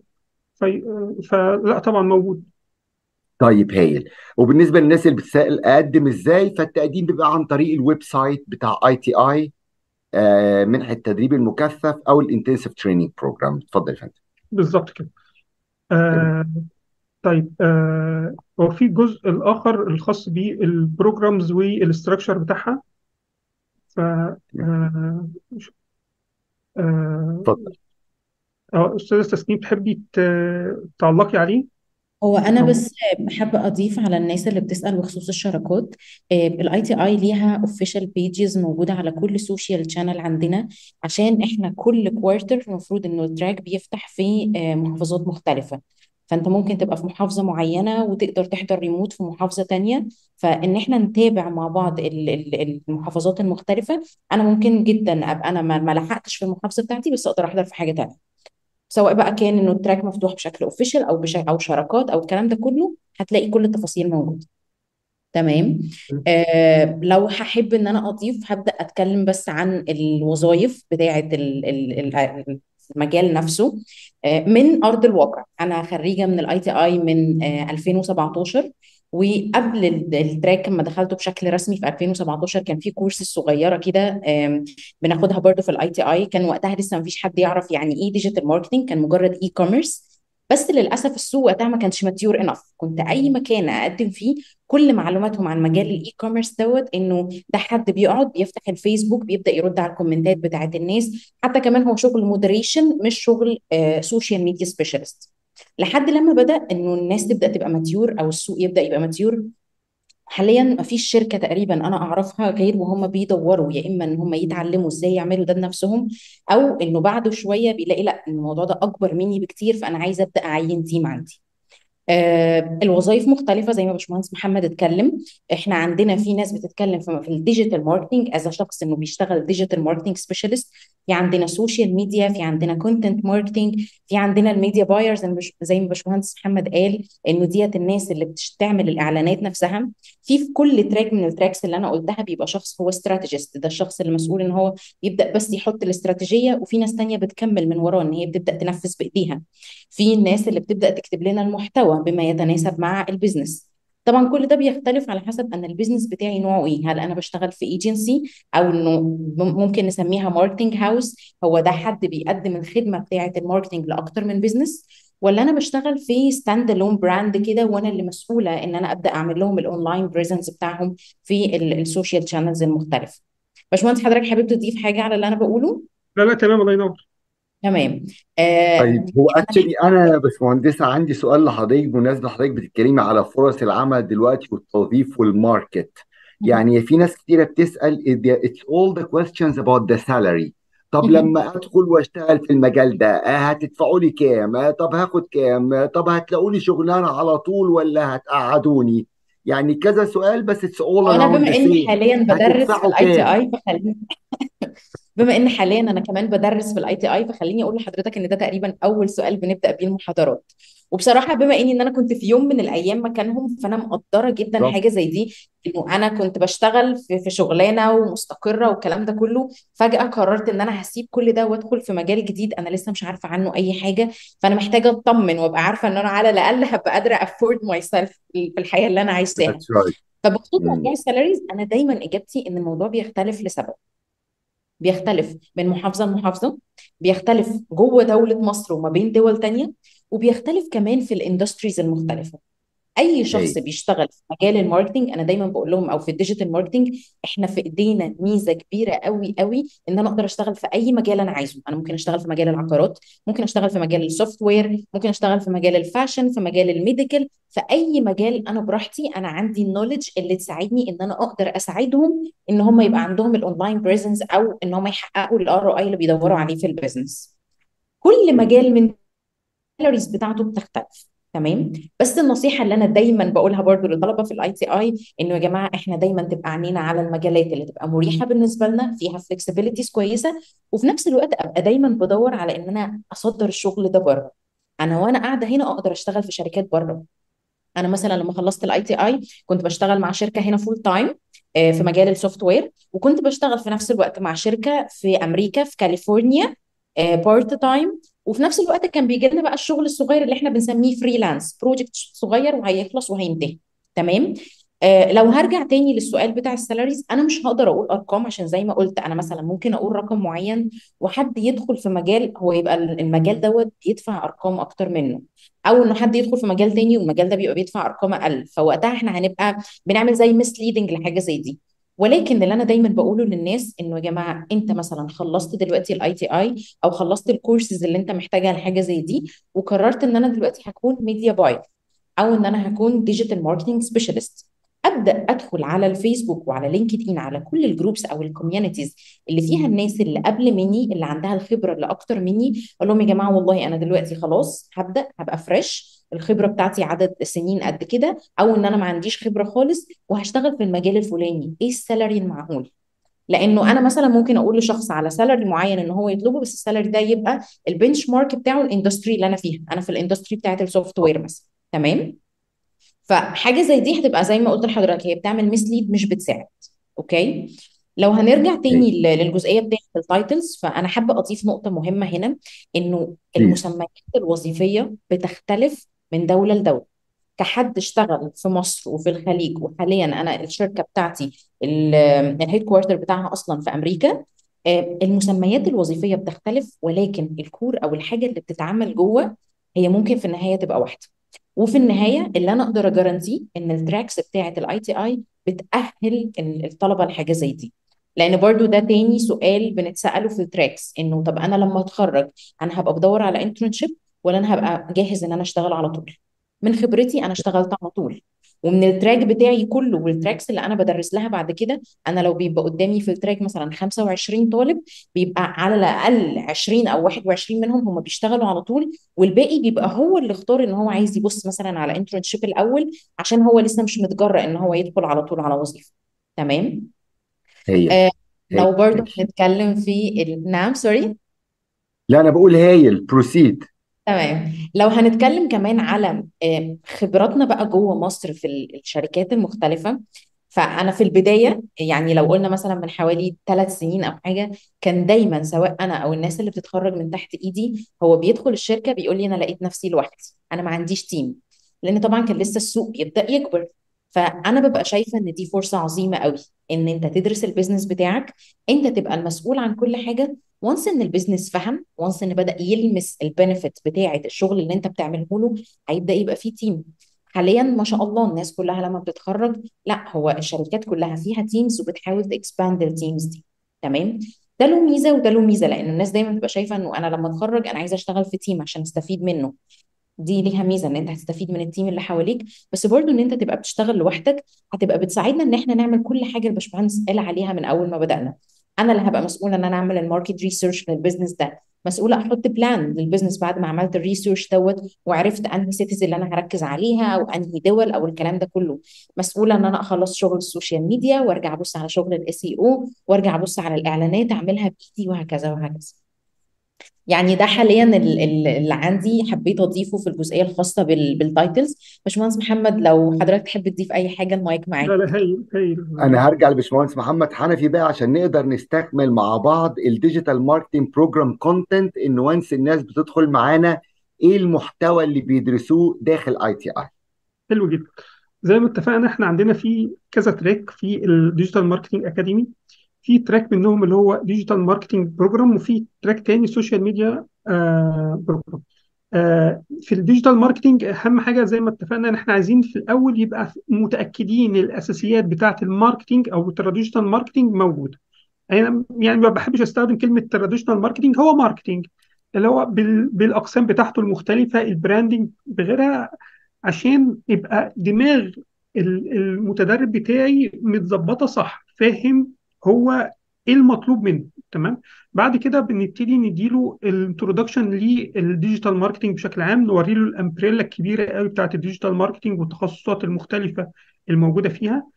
في آه فلا طبعا موجود. طيب هايل. وبالنسبة للناس اللي بتسأل أقدم إزاي؟ فالتقديم بيبقى عن طريق ال website بتاع ITI منحة التدريب المكثف أو ال intensive training program اتفضل يا فندم. بالظبط كده. آه طيب آه هو في الجزء الآخر الخاص بال programs وال structure بتاعها؟ ف. آه آه اتفضل. آه، أستاذة تسنيم تحبي تعلقي عليه؟ هو أنا أو بس حابة أضيف على الناس اللي بتسأل بخصوص الشراكات ال ITI ليها official pages موجودة على كل social channel عندنا عشان إحنا كل quarter المفروض إنه ال track بيفتح في آه، محافظات مختلفة. فأنت ممكن تبقى في محافظة معينة وتقدر تحضر ريموت في محافظة تانية. فإن إحنا نتابع مع بعض ال- ال- المحافظات المختلفة أنا ممكن جدا أبقى أنا ما ما لحقتش في المحافظة بتاعتي بس أقدر أحضر في حاجة تانية. سواء بقى كان إنه ال track مفتوح بشكل official أو بشكل أو شراكات أو الكلام ده كله هتلاقي كل التفاصيل موجودة. تمام؟ آه لو هحب إن أنا أضيف هبدأ أتكلم بس عن الوظائف بتاعة ال- ال- ال- المجال نفسه. آه من أرض الواقع. أنا خريجة من ال ITI من آه 2017 وقبل ال- ال track لما دخلته بشكل رسمي في 2017 كان في course صغيرة كده بناخدها برضو في ال ITI كان وقتها لسه ما فيش حد يعرف يعني إيه digital marketing كان مجرد e-commerce بس للأسف السوق وقتها ما كانش mature enough كنت أي مكان أقدم فيه كل معلوماتهم عن مجال ال e-commerce دوت إنه ده حد بيقعد بيفتح الفيسبوك بيبدأ يرد على الكومنتات بتاعت الناس. حتى كمان هو شغل moderation مش شغل social media specialist لحد لما بدأ إنه الناس تبدأ تبقى mature أو السوق يبدأ يبقى mature حاليا ما فيش شركة تقريبا أنا أعرفها غير وهم بيدوروا يا إما إن هم يتعلموا إزاي يعملوا ده بنفسهم أو إنه بعده شوية بيلاقي لأ الموضوع ده أكبر مني بكتير فأنا عايزة أبدأ أعين team عندي. الوظائف مختلفة زي ما باشمهندس محمد اتكلم. إحنا عندنا في ناس بتتكلم في في ال digital marketing as شخص انه بيشتغل digital marketing specialist في عندنا social media في عندنا content marketing في عندنا ال media buyers زي ما باشمهندس محمد قال انه ديت الناس اللي بتعمل الإعلانات نفسها. في في كل track من ال tracks اللي أنا قلتها بيبقى شخص هو strategist ده الشخص اللي مسؤول إن هو يبدأ بس يحط الاستراتيجية وفي ناس تانية بتكمل من وراه إن هي بتبدأ تنفذ بإيديها. في الناس اللي بتبدأ تكتب لنا المحتوى بما يتناسب مع ال business طبعا كل ده بيختلف على حسب أنا ال business بتاعي نوعه إيه. هل أنا بشتغل في ايجنسي أو إنه مم- ممكن نسميها marketing house هو ده حد بيقدم الخدمة بتاعة ال marketing لأكتر من business ولا أنا بشتغل في stand alone brand كده وأنا اللي مسؤولة إن أنا أبدأ أعمل لهم ال online presence بتاعهم في ال social channels المختلفة. باشمهندس حضرتك حابب تضيف حاجة على اللي أنا بقوله؟ لا لا تمام الله ينور. تمام. آه طيب هو actually أنا يا باشمهندسة عندي سؤال لحضرتك بمناسبة حضرتك بتتكلمي على فرص العمل دلوقتي والتوظيف وال market يعني في ناس كتيرة بتسأل it's all the questions about the salary. طب لما أدخل وأشتغل في المجال ده آه، هتدفعوا لي كام؟ آه، طب هاخد كام؟ آه، طب هتلاقوا لي شغلانة على طول ولا هتقعدوني؟ يعني كذا سؤال بس all وأنا around بما إني حاليا بدرس في الاي تي اي فخليني بما إن حاليا أنا كمان بدرس في ال ITI فخليني أقول لحضرتك إن ده تقريبا أول سؤال بنبدأ بيه المحاضرات. وبصراحة بما إني إن أنا كنت في يوم من الأيام مكانهم فأنا مقدرة جدا بالظبط. حاجة زي دي. إنه أنا كنت بشتغل في في شغلانة ومستقرة والكلام ده كله فجأة قررت إن أنا هسيب كل ده وأدخل في مجال جديد أنا لسه مش عارفة عنه أي حاجة فأنا محتاجة أطمن وأبقى عارفة إن أنا على الأقل هبقى قادرة afford myself في الحياة اللي أنا عايشاها that's right. فبخصوص. موضوع ال salaries أنا دايما إجابتي إن الموضوع بيختلف لسبب. بيختلف من محافظة لمحافظة بيختلف جوه دولة مصر وما بين دول تانية وبيختلف كمان في ال industries المختلفة. أي شخص بيشتغل في مجال ال marketing أنا دايما بقول لهم أو في ال digital marketing إحنا في إيدينا ميزة كبيرة قوي قوي إن أنا أقدر أشتغل في أي مجال أنا عايزه. أنا ممكن أشتغل في مجال العقارات ممكن أشتغل في مجال ال software ممكن أشتغل في مجال ال fashion في مجال ال medical في أي مجال أنا براحتي أنا عندي ال knowledge اللي تساعدني إن أنا أقدر أساعدهم إن هم يبقى عندهم ال online presence أو إن هم يحققوا ال ROI اللي بيدوروا عليه في ال business كل مجال من ال salaries بتاعته بتختلف. تمام؟ بس النصيحة اللي أنا دايما بقولها برضو للطلبة في ال ITI إنه يا جماعة إحنا دايما تبقى عينينا على المجالات اللي تبقى مريحة بالنسبة لنا فيها flexibilities كويسة وفي نفس الوقت أبقى دايما بدور على إن أنا أصدر الشغل ده بره. أنا وأنا قاعدة هنا أقدر أشتغل في شركات بره. أنا مثلا لما خلصت ال ITI كنت بشتغل مع شركة هنا full time في مجال ال software وكنت بشتغل في نفس الوقت مع شركة في أمريكا في كاليفورنيا part time وفي نفس الوقت كان بيجي لنا بقى الشغل الصغير اللي إحنا بنسميه freelance project صغير وهيخلص وهينتهي. تمام؟ آه لو هرجع تاني للسؤال بتاع ال salaries أنا مش هقدر أقول أرقام عشان زي ما قلت أنا مثلا ممكن أقول رقم معين وحد يدخل في مجال هو يبقى المجال دوت بيدفع أرقام أكتر منه. أو إنه حد يدخل في مجال تاني والمجال ده بيبقى بيدفع أرقام أقل. فوقتها إحنا هنبقى بنعمل زي misleading لحاجة زي دي. ولكن اللي أنا دايما بقوله للناس إنه يا جماعة أنت مثلا خلصت دلوقتي ال ITI أو خلصت الكورسز اللي أنت محتاجها لحاجة زي دي وقررت إن أنا دلوقتي هكون media buyer أو إن أنا هكون digital marketing specialist أبدأ أدخل على الفيسبوك وعلى LinkedIn على كل ال groups أو ال communities اللي فيها الناس اللي قبل مني اللي عندها الخبرة اللي أكتر مني أقول لهم يا جماعة والله أنا دلوقتي خلاص هبدأ هبقى fresh الخبرة بتاعتي عدد سنين قد كده أو إن أنا ما عنديش خبرة خالص وهشتغل في المجال الفلاني. إيه ال salary المعقول؟ لأنه أنا مثلا ممكن أقول لشخص على salary معين إن هو يطلبه بس ال salary ده يبقى ال benchmark بتاعه ال industry اللي أنا فيها. أنا في ال industry بتاعت ال software مثلا. تمام؟ فحاجة زي دي هتبقى زي ما قلت لحضرتك هي بتعمل mislead مش بتساعد. okay؟ لو هنرجع تاني للجزئية بتاعت ال titles فأنا حابة أضيف نقطة مهمة هنا إنه المسميات الوظيفية بتختلف من دولة لدولة. كحد اشتغل في مصر وفي الخليج وحاليا أنا الشركة بتاعتي ال headquarter بتاعها أصلا في أمريكا المسميات الوظيفية بتختلف ولكن ال core أو الحاجة اللي بتتعمل جوه هي ممكن في النهاية تبقى واحدة. وفي النهاية اللي أنا أقدر a guarantee إن ال tracks بتاعة ال ITI بتأهل الطلبة لحاجة زي دي. لأن برضو ده تاني سؤال بنتسأله في ال tracks إنه طب أنا لما أتخرج أنا هبقى بدور على internship ولا أنا هبقى جاهز إن أنا أشتغل على طول. من خبرتي أنا اشتغلت على طول. ومن ال track بتاعي كله وال tracks اللي أنا بدرس لها بعد كده أنا لو بيبقى قدامي في ال track مثلا 25 طالب بيبقى على الأقل 20 أو 21 منهم هم بيشتغلوا على طول والباقي بيبقى هو اللي اختار إن هو عايز يبص مثلا على internship الأول عشان هو لسه مش متجرأ إن هو يدخل على طول على وظيفة. تمام؟ هي. آه هي. لو برضو هنتكلم في ال... نعم sorry لا أنا بقول هايل proceed تمام. لو هنتكلم كمان على آه، خبراتنا بقى جوه مصر في ال- الشركات المختلفة فأنا في البداية يعني لو قلنا مثلا من حوالي ثلاث سنين أو حاجة كان دايما سواء أنا أو الناس اللي بتتخرج من تحت إيدي هو بيدخل الشركة بيقول لي أنا لقيت نفسي لوحدي أنا ما عنديش team لأن طبعا كان لسه السوق بيبدأ يكبر. فأنا ببقى شايفة إن دي فرصة عظيمة قوي إن أنت تدرس ال business بتاعك أنت تبقى المسؤول عن كل حاجة. once إن ال business فهم once إن بدأ يلمس ال benefit بتاعة الشغل اللي أنت بتعمله له هيبدأ يبقى فيه team حاليا ما شاء الله الناس كلها لما بتتخرج لا هو الشركات كلها فيها teams وبتحاول ت expand ال teams دي. تمام؟ ده له ميزة وده له ميزة لأن الناس دايما بتبقى شايفة إنه أنا لما أتخرج أنا عايزة أشتغل في team عشان أستفيد منه. دي ليها ميزة إن أنت هتستفيد من ال team اللي حواليك بس برضو إن أنت تبقى بتشتغل لوحدك هتبقى بتساعدنا إن إحنا نعمل كل حاجة الباشمهندس قال عليها من أول ما بدأنا. أنا اللي هبقى مسؤولة إن أنا أعمل ال market research لل business ده. مسؤولة أحط plan لل business بعد ما عملت ال research دوت وعرفت أنهي cities اللي أنا هركز عليها أو أنهي دول أو الكلام ده كله. مسؤولة إن أنا أخلص شغل ال social media وأرجع أبص على شغل ال SEO وأرجع أبص على الإعلانات أعملها بإيدي وهكذا وهكذا. يعني ده حاليا ال- ال- اللي عندي حبيت أضيفه في الجزئية الخاصة بال- بال titles باشمهندس محمد لو حضرتك تحب تضيف أي حاجة المايك معاك. لا لا هايل هايل. أنا هرجع لباشمهندس محمد حنفي بقى عشان نقدر نستكمل مع بعض ال digital marketing program content إن once الناس بتدخل معانا إيه المحتوى اللي بيدرسوه داخل ITI حلو جدا. زي ما اتفقنا إحنا عندنا في كذا track في ال digital marketing academy في track منهم اللي هو digital marketing program وفي track تاني social media program في ال digital marketing أهم حاجة زي ما اتفقنا إن إحنا عايزين في الأول يبقى متأكدين الأساسيات بتاعة ال marketing أو ال traditional marketing موجودة. أنا يعني ما بحبش أستخدم كلمة traditional marketing هو marketing اللي هو بال- بالأقسام بتاعته المختلفة ال branding بغيرها عشان يبقى دماغ ال- المتدرب بتاعي متظبطة صح فاهم هو إيه المطلوب منه تمام؟ بعد كده بنبتدي نديله ال introduction لل digital marketing بشكل عام نوري له ال umbrella الكبيرة قوي بتاعت الديجيتال ماركتنج والتخصصات المختلفة الموجودة فيها.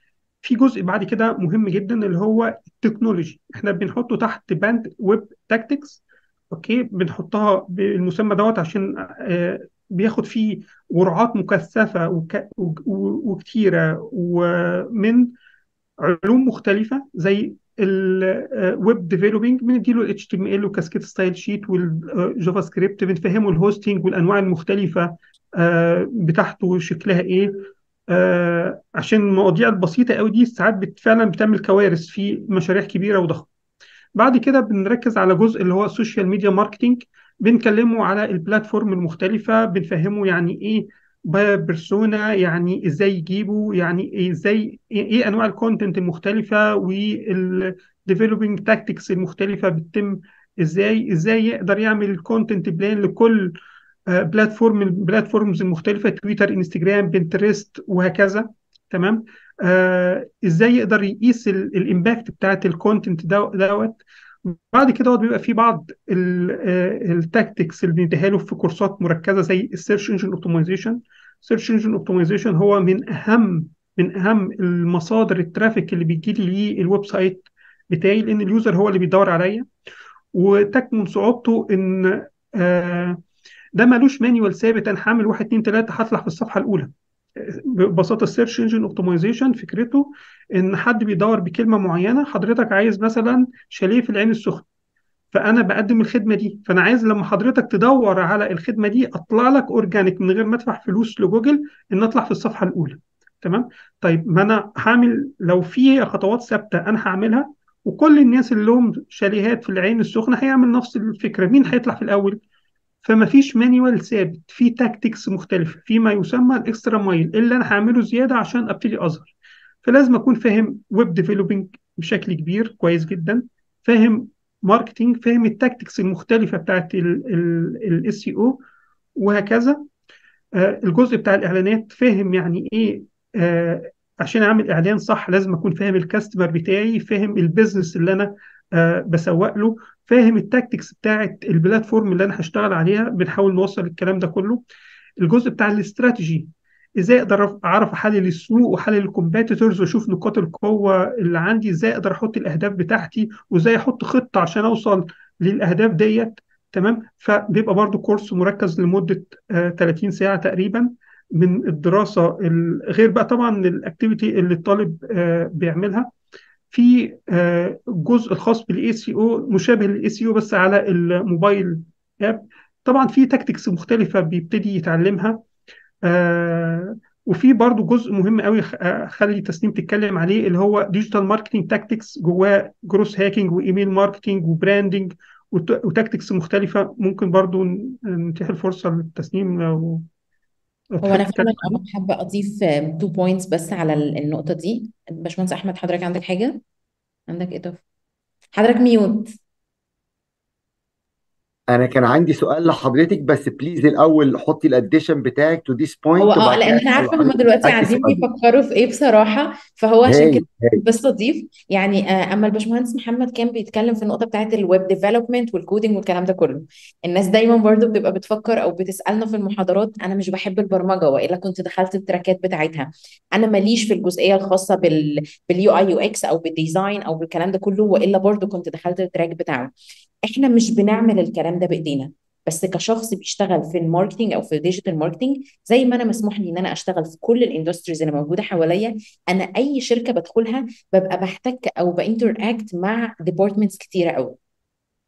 في جزء بعد كده مهم جدا اللي هو ال technology. إحنا بنحطه تحت باند web tactics okay؟ بنحطها بالمسمى دوت عشان آه، بياخد فيه جرعات مكثفة وك- وكتيرة ومن علوم مختلفة زي ال web developing بنديله ال HTML و cascade style sheet وال JavaScript بنفهمه ال hosting والأنواع المختلفة آه، بتاعته شكلها إيه. آه، عشان المواضيع البسيطة قوي دي ساعات فعلا بتعمل كوارث في مشاريع كبيرة وضخمة. بعد كده بنركز على جزء اللي هو ال social media marketing بنكلمه على ال platform المختلفة بنفهمه يعني إيه persona يعني إزاي يجيبه يعني إزاي إيه أنواع ال content المختلفة وال developing tactics المختلفة بتتم إزاي إزاي يقدر يعمل content plan لكل platform من ال platforms المختلفة تويتر انستجرام بنترست وهكذا تمام؟ آه إزاي يقدر يقيس ال impact بتاعت ال content دوت؟ بعد كده بيبقى في بعض ال tactics اللي بنديها له في كورسات مركزة زي ال search engine optimization search engine optimization هو من أهم من أهم المصادر ال traffic اللي بيجي لي ال website بتاعي لأن ال user هو اللي بيدور عليا. وتكمن صعوبته إن آه ده ملوش manual ثابت. أنا هعمل واحد اتنين تلاتة هطلع في الصفحة الأولى. ببساطة ال search engine optimization فكرته إن حد بيدور بكلمة معينة حضرتك عايز مثلا شاليه في العين السخنة فأنا بقدم الخدمة دي فأنا عايز لما حضرتك تدور على الخدمة دي أطلع لك organic من غير ما أدفع فلوس لجوجل إن أطلع في الصفحة الأولى. تمام؟ طيب ما أنا هعمل لو في خطوات ثابتة أنا هعملها وكل الناس اللي لهم شاليهات في العين السخنة هيعمل نفس الفكرة. مين هيطلع في الأول؟ فما فيش manual ثابت في tactics مختلفة في ما يسمى ال extra mile اللي أنا هعمله زيادة عشان أبتدي أظهر. فلازم أكون فاهم web developing بشكل كبير كويس جدا. فاهم marketing فاهم ال tactics المختلفة بتاعت ال SEO وهكذا. آه الجزء بتاع الإعلانات فاهم يعني إيه؟ آه عشان أعمل إعلان صح لازم أكون فاهم ال customer بتاعي فاهم ال business اللي أنا آه بسوق له فاهم ال tactics بتاعت ال platform اللي أنا هشتغل عليها. بنحاول نوصل الكلام ده كله. الجزء بتاع الاستراتيجي إزاي أقدر اعرف احلل السوق واحلل ال competitors واشوف نقاط القوة اللي عندي؟ إزاي أقدر أحط الاهداف بتاعتي؟ وازاي أحط خطة عشان اوصل للاهداف ديت؟ تمام؟ فبيبقى برضو course مركز لمدة آه 30 ساعة تقريبا من الدراسة غير بقى طبعا ال activity اللي الطالب آه بيعملها. في آه الجزء الخاص بال SEO مشابه لل SEO بس على الموبايل app طبعا في tactics مختلفة بيبتدي يتعلمها. آه وفي برضو جزء مهم قوي خلي تسنيم تتكلم عليه اللي هو digital marketing tactics جواه growth hacking و email marketing و branding و tactics مختلفة. ممكن برضو نتيح الفرصة للتسنيم لو هو أنا فعلا أنا حابه أضيف two points بس على النقطة دي. باشمهندس أحمد حضرتك عندك حاجة؟ عندك إضافة؟ حضرتك mute. أنا كان عندي سؤال لحضرتك بس please الأول حطي ال addition بتاعك to this هو point آه وبعد لأن أنا عارفة هم دلوقتي قاعدين بيفكروا في إيه بصراحة فهو عشان كده بس اضيف يعني آه، أما الباشمهندس محمد كان بيتكلم في النقطة بتاعت ال web development وال coding والكلام ده كله. الناس دايما برضو بتبقى بتفكر أو بتسألنا في المحاضرات أنا مش بحب البرمجة وإلا كنت دخلت ال track ات بتاعتها. أنا ماليش في الجزئية الخاصة بال بال UI UX أو بال design أو بالكلام ده كله وإلا برضو كنت دخلت ال track بتاعه. إحنا مش بنعمل الكلام ده بإيدينا. بس كشخص بيشتغل في ال marketing أو في ال digital marketing زي ما أنا مسموح لي إن أنا أشتغل في كل ال industries اللي موجودة حواليا أنا أي شركة بدخلها ببقى بحتك أو ب interact مع departments كتيرة قوي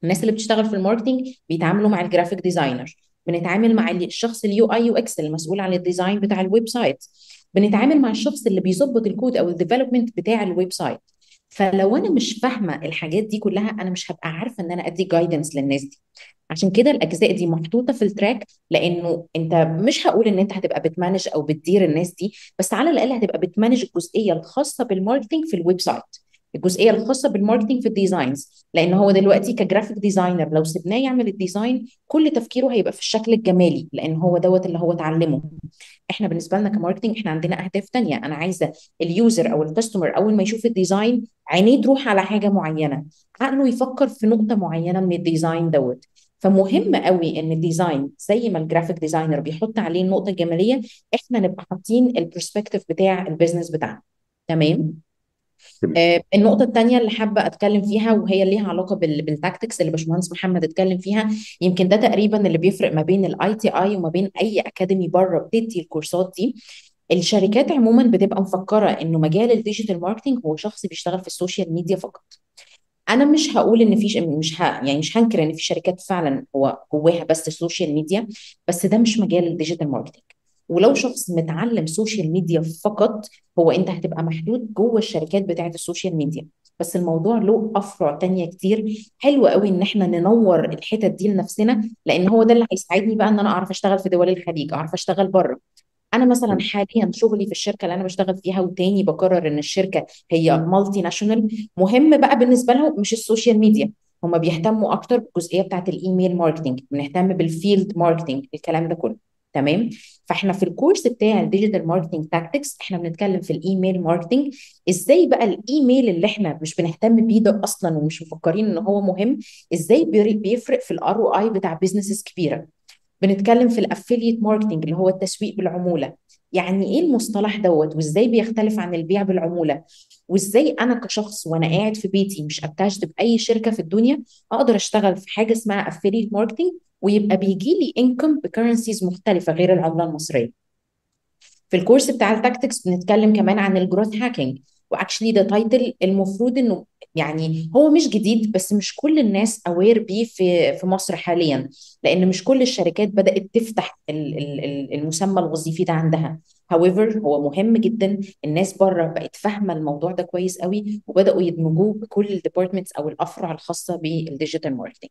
الناس اللي بتشتغل في ال marketing بيتعاملوا مع ال graphic designer بنتعامل مع الشخص ال UI UX المسؤول عن ال design بتاع ال website بنتعامل مع الشخص اللي بيظبط الكود أو ال development بتاع ال website فلو أنا مش فاهمة الحاجات دي كلها أنا مش هبقى عارفة إن أنا أدي guidance للناس دي. عشان كده الأجزاء دي محطوطة في ال track لأنه أنت مش هقول إن أنت هتبقى بت manage أو بتدير الناس دي بس على الأقل هتبقى بت manage الجزئيه الخاصة بال marketing في ال website الجزئية الخاصة بال marketing في ال designs لأن هو دلوقتي ك graphic designer لو سيبناه يعمل ال design كل تفكيره هيبقى في الشكل الجمالي لأن هو دوت اللي هو اتعلمه. إحنا بالنسبة لنا ك marketing إحنا عندنا أهداف تانية. أنا عايزة ال user أو ال customer أول ما يشوف ال design عينيه تروح على حاجة معينة. عقله يفكر في نقطة معينة من ال design دوت. فمهم قوي إن ال design زي ما ال graphic designer بيحط عليه النقطة الجمالية إحنا نبقى حاطين ال perspective بتاع ال business بتاعنا. تمام تمام؟ آه، النقطة التانية اللي حابة أتكلم فيها وهي ليها علاقة بال- بال tactics اللي باشمهندس محمد اتكلم فيها يمكن ده تقريبا اللي بيفرق ما بين ال ITI وما بين أي أكاديمي بره بتدي ال course ات دي. الشركات عموما بتبقى مفكرة إنه مجال ال digital marketing هو شخص بيشتغل في ال social media فقط. أنا مش هقول إن في ش- مش ه... يعني مش هنكر إن في شركات فعلا هو جواها بس ال social media بس ده مش مجال ال digital marketing ولو شخص متعلم social media فقط هو انت هتبقى محدود جوه الشركات بتاعت ال social media. بس الموضوع له أفرع تانية كتير. حلو قوي إن إحنا ننور الحتت دي لنفسنا لأن هو ده اللي هيساعدني بقى إن أنا أعرف أشتغل في دول الخليج أعرف أشتغل بره. أنا مثلا حاليا شغلي في الشركة اللي أنا بشتغل فيها وتاني بقرر إن الشركة هي multinational مهم بقى بالنسبة لهم مش ال social media. هم بيهتموا أكتر بالجزئية بتاعت ال email marketing بنهتم بال field marketing الكلام ده كله. تمام؟ فاحنا في ال course بتاع ال digital marketing tactics إحنا بنتكلم في ال email marketing إزاي بقى الإيميل اللي إحنا مش بنهتم بيه ده أصلا ومش مفكرين إن هو مهم إزاي بيفرق في ال ROI بتاع businesses كبيرة؟ بنتكلم في ال affiliate marketing اللي هو التسويق بالعمولة. يعني إيه المصطلح دوت؟ وإزاي بيختلف عن البيع بالعمولة؟ وإزاي أنا كشخص وأنا قاعد في بيتي مش attached بأي شركة في الدنيا أقدر أشتغل في حاجة اسمها affiliate marketing ويبقى بيجي لي income ب currencies مختلفة غير العملة المصرية. في ال course بتاع ال tactics بنتكلم كمان عن ال growth hacking و actually ده title المفروض إنه يعني هو مش جديد بس مش كل الناس aware بيه في في مصر حاليا لأن مش كل الشركات بدأت تفتح ال- ال- ال- المسمى الوظيفي ده عندها. However هو مهم جدا الناس بره بقت فاهمة الموضوع ده كويس قوي وبدأوا يدمجوه بكل ال departments أو الأفرع الخاصة بال digital marketing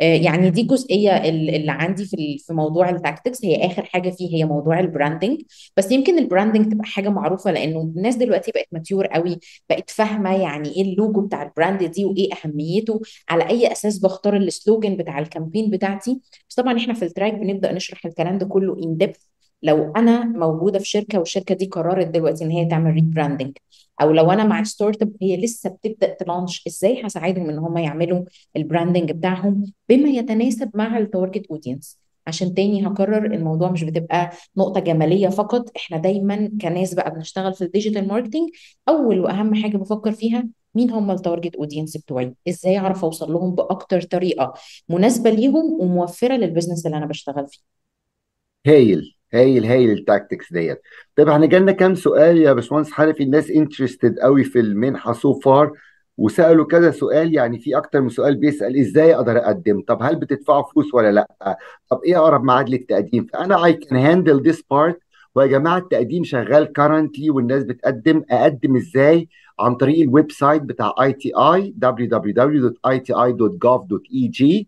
يعني دي جزئية ال- اللي عندي في في موضوع ال tactics هي آخر حاجة فيه هي موضوع ال branding بس يمكن ال branding تبقى حاجة معروفة لأنه الناس دلوقتي بقت mature قوي بقت فاهمة يعني إيه اللوجو بتاع ال brand دي وإيه أهميته. على أي أساس بختار ال slogan بتاع ال campaign بتاعتي. بس طبعا إحنا في ال track بنبدأ نشرح الكلام ده كله in depth لو أنا موجودة في شركة والشركة دي قررت دلوقتي إن هي تعمل rebranding أو لو أنا مع startup هي لسه بتبدأ ت launch إزاي هساعدهم إن هم يعملوا ال branding بتاعهم بما يتناسب مع ال target audience عشان تاني هكرر الموضوع مش بتبقى نقطة جمالية فقط إحنا دايما كناس بقى بنشتغل في ال digital marketing أول وأهم حاجة بفكر فيها مين هم ال target audience بتوعي؟ إزاي أعرف أوصل لهم بأكتر طريقة مناسبة ليهم وموفرة لل business اللي أنا بشتغل فيه؟ هايل. هايل هايل ال tactics ديت. طيب إحنا جالنا كام سؤال يا باشمهندس حنفي؟ الناس interested قوي في المنحة so far وسألوا كذا سؤال يعني في أكتر من سؤال بيسأل إزاي أقدر أقدم؟ طب هل بتدفعوا فلوس ولا لأ؟ طب إيه أقرب ميعاد للتقديم؟ فأنا I can handle this part ويا جماعة التقديم شغال currently والناس بتقدم. أقدم إزاي؟ عن طريق ال website بتاع ITI www.iti.gov.eg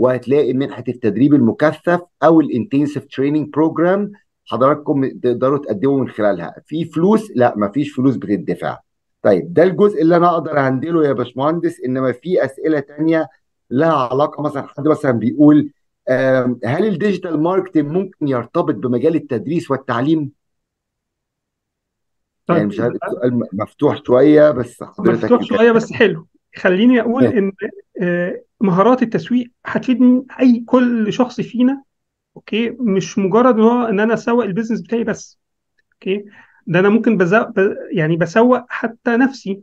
وهتلاقي منحة التدريب المكثف أو ال intensive training program حضراتكم تقدروا تقدموا من خلالها. في فلوس؟ لا ما فيش فلوس بتدفع. طيب ده الجزء اللي أنا أقدر هندله يا باشمهندس إنما في أسئلة تانية لها علاقة مثلا حد مثلا بيقول هل ال digital marketing ممكن يرتبط بمجال التدريس والتعليم؟ يعني طيب مش عارف السؤال م- مفتوح شوية بس حضرتك مفتوح شوية بس حلو. خليني أقول إن آه، مهارات التسويق هتفيدني أي كل شخص فينا okay؟ مش مجرد إن هو إن أنا أسوق ال business بتاعي بس okay؟ ده أنا ممكن بزوق ب... يعني بسوق حتى نفسي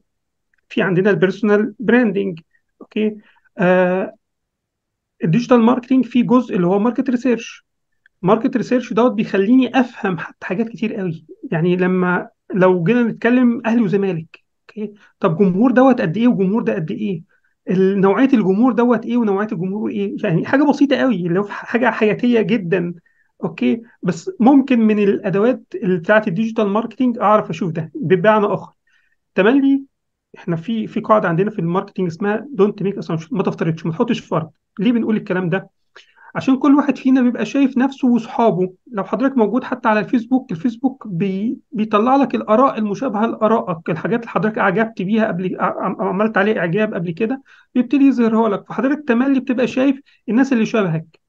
في عندنا ال personal branding okay؟ آه ال digital marketing في جزء اللي هو market research market research دوت بيخليني أفهم حتى حاجات كتير قوي. يعني لما لو جينا نتكلم أهلي وزمالك okay؟ طب جمهور دوت قد إيه وجمهور ده قد إيه؟ نوعية الجمهور دوت إيه ونوعية الجمهور إيه؟ يعني حاجة بسيطة قوي اللي هو حاجة حياتية جدا okay؟ بس ممكن من الأدوات بتاعت ال digital marketing أعرف أشوف ده بمعنى آخر. تملي إحنا في في قاعدة عندنا في ال marketing اسمها don't make assumption ما تفترضش ما تحطش فرض. ليه بنقول الكلام ده؟ عشان كل واحد فينا بيبقى شايف نفسه واصحابه لو حضرتك موجود حتى على الفيسبوك الفيسبوك بي بيطلع لك الآراء المشابهة لآرائك. الحاجات اللي حضرتك أعجبت بيها قبل عملت عليه إعجاب قبل كده بيبتدي يظهرها لك. فحضرتك تملي بتبقى شايف الناس اللي شبهك.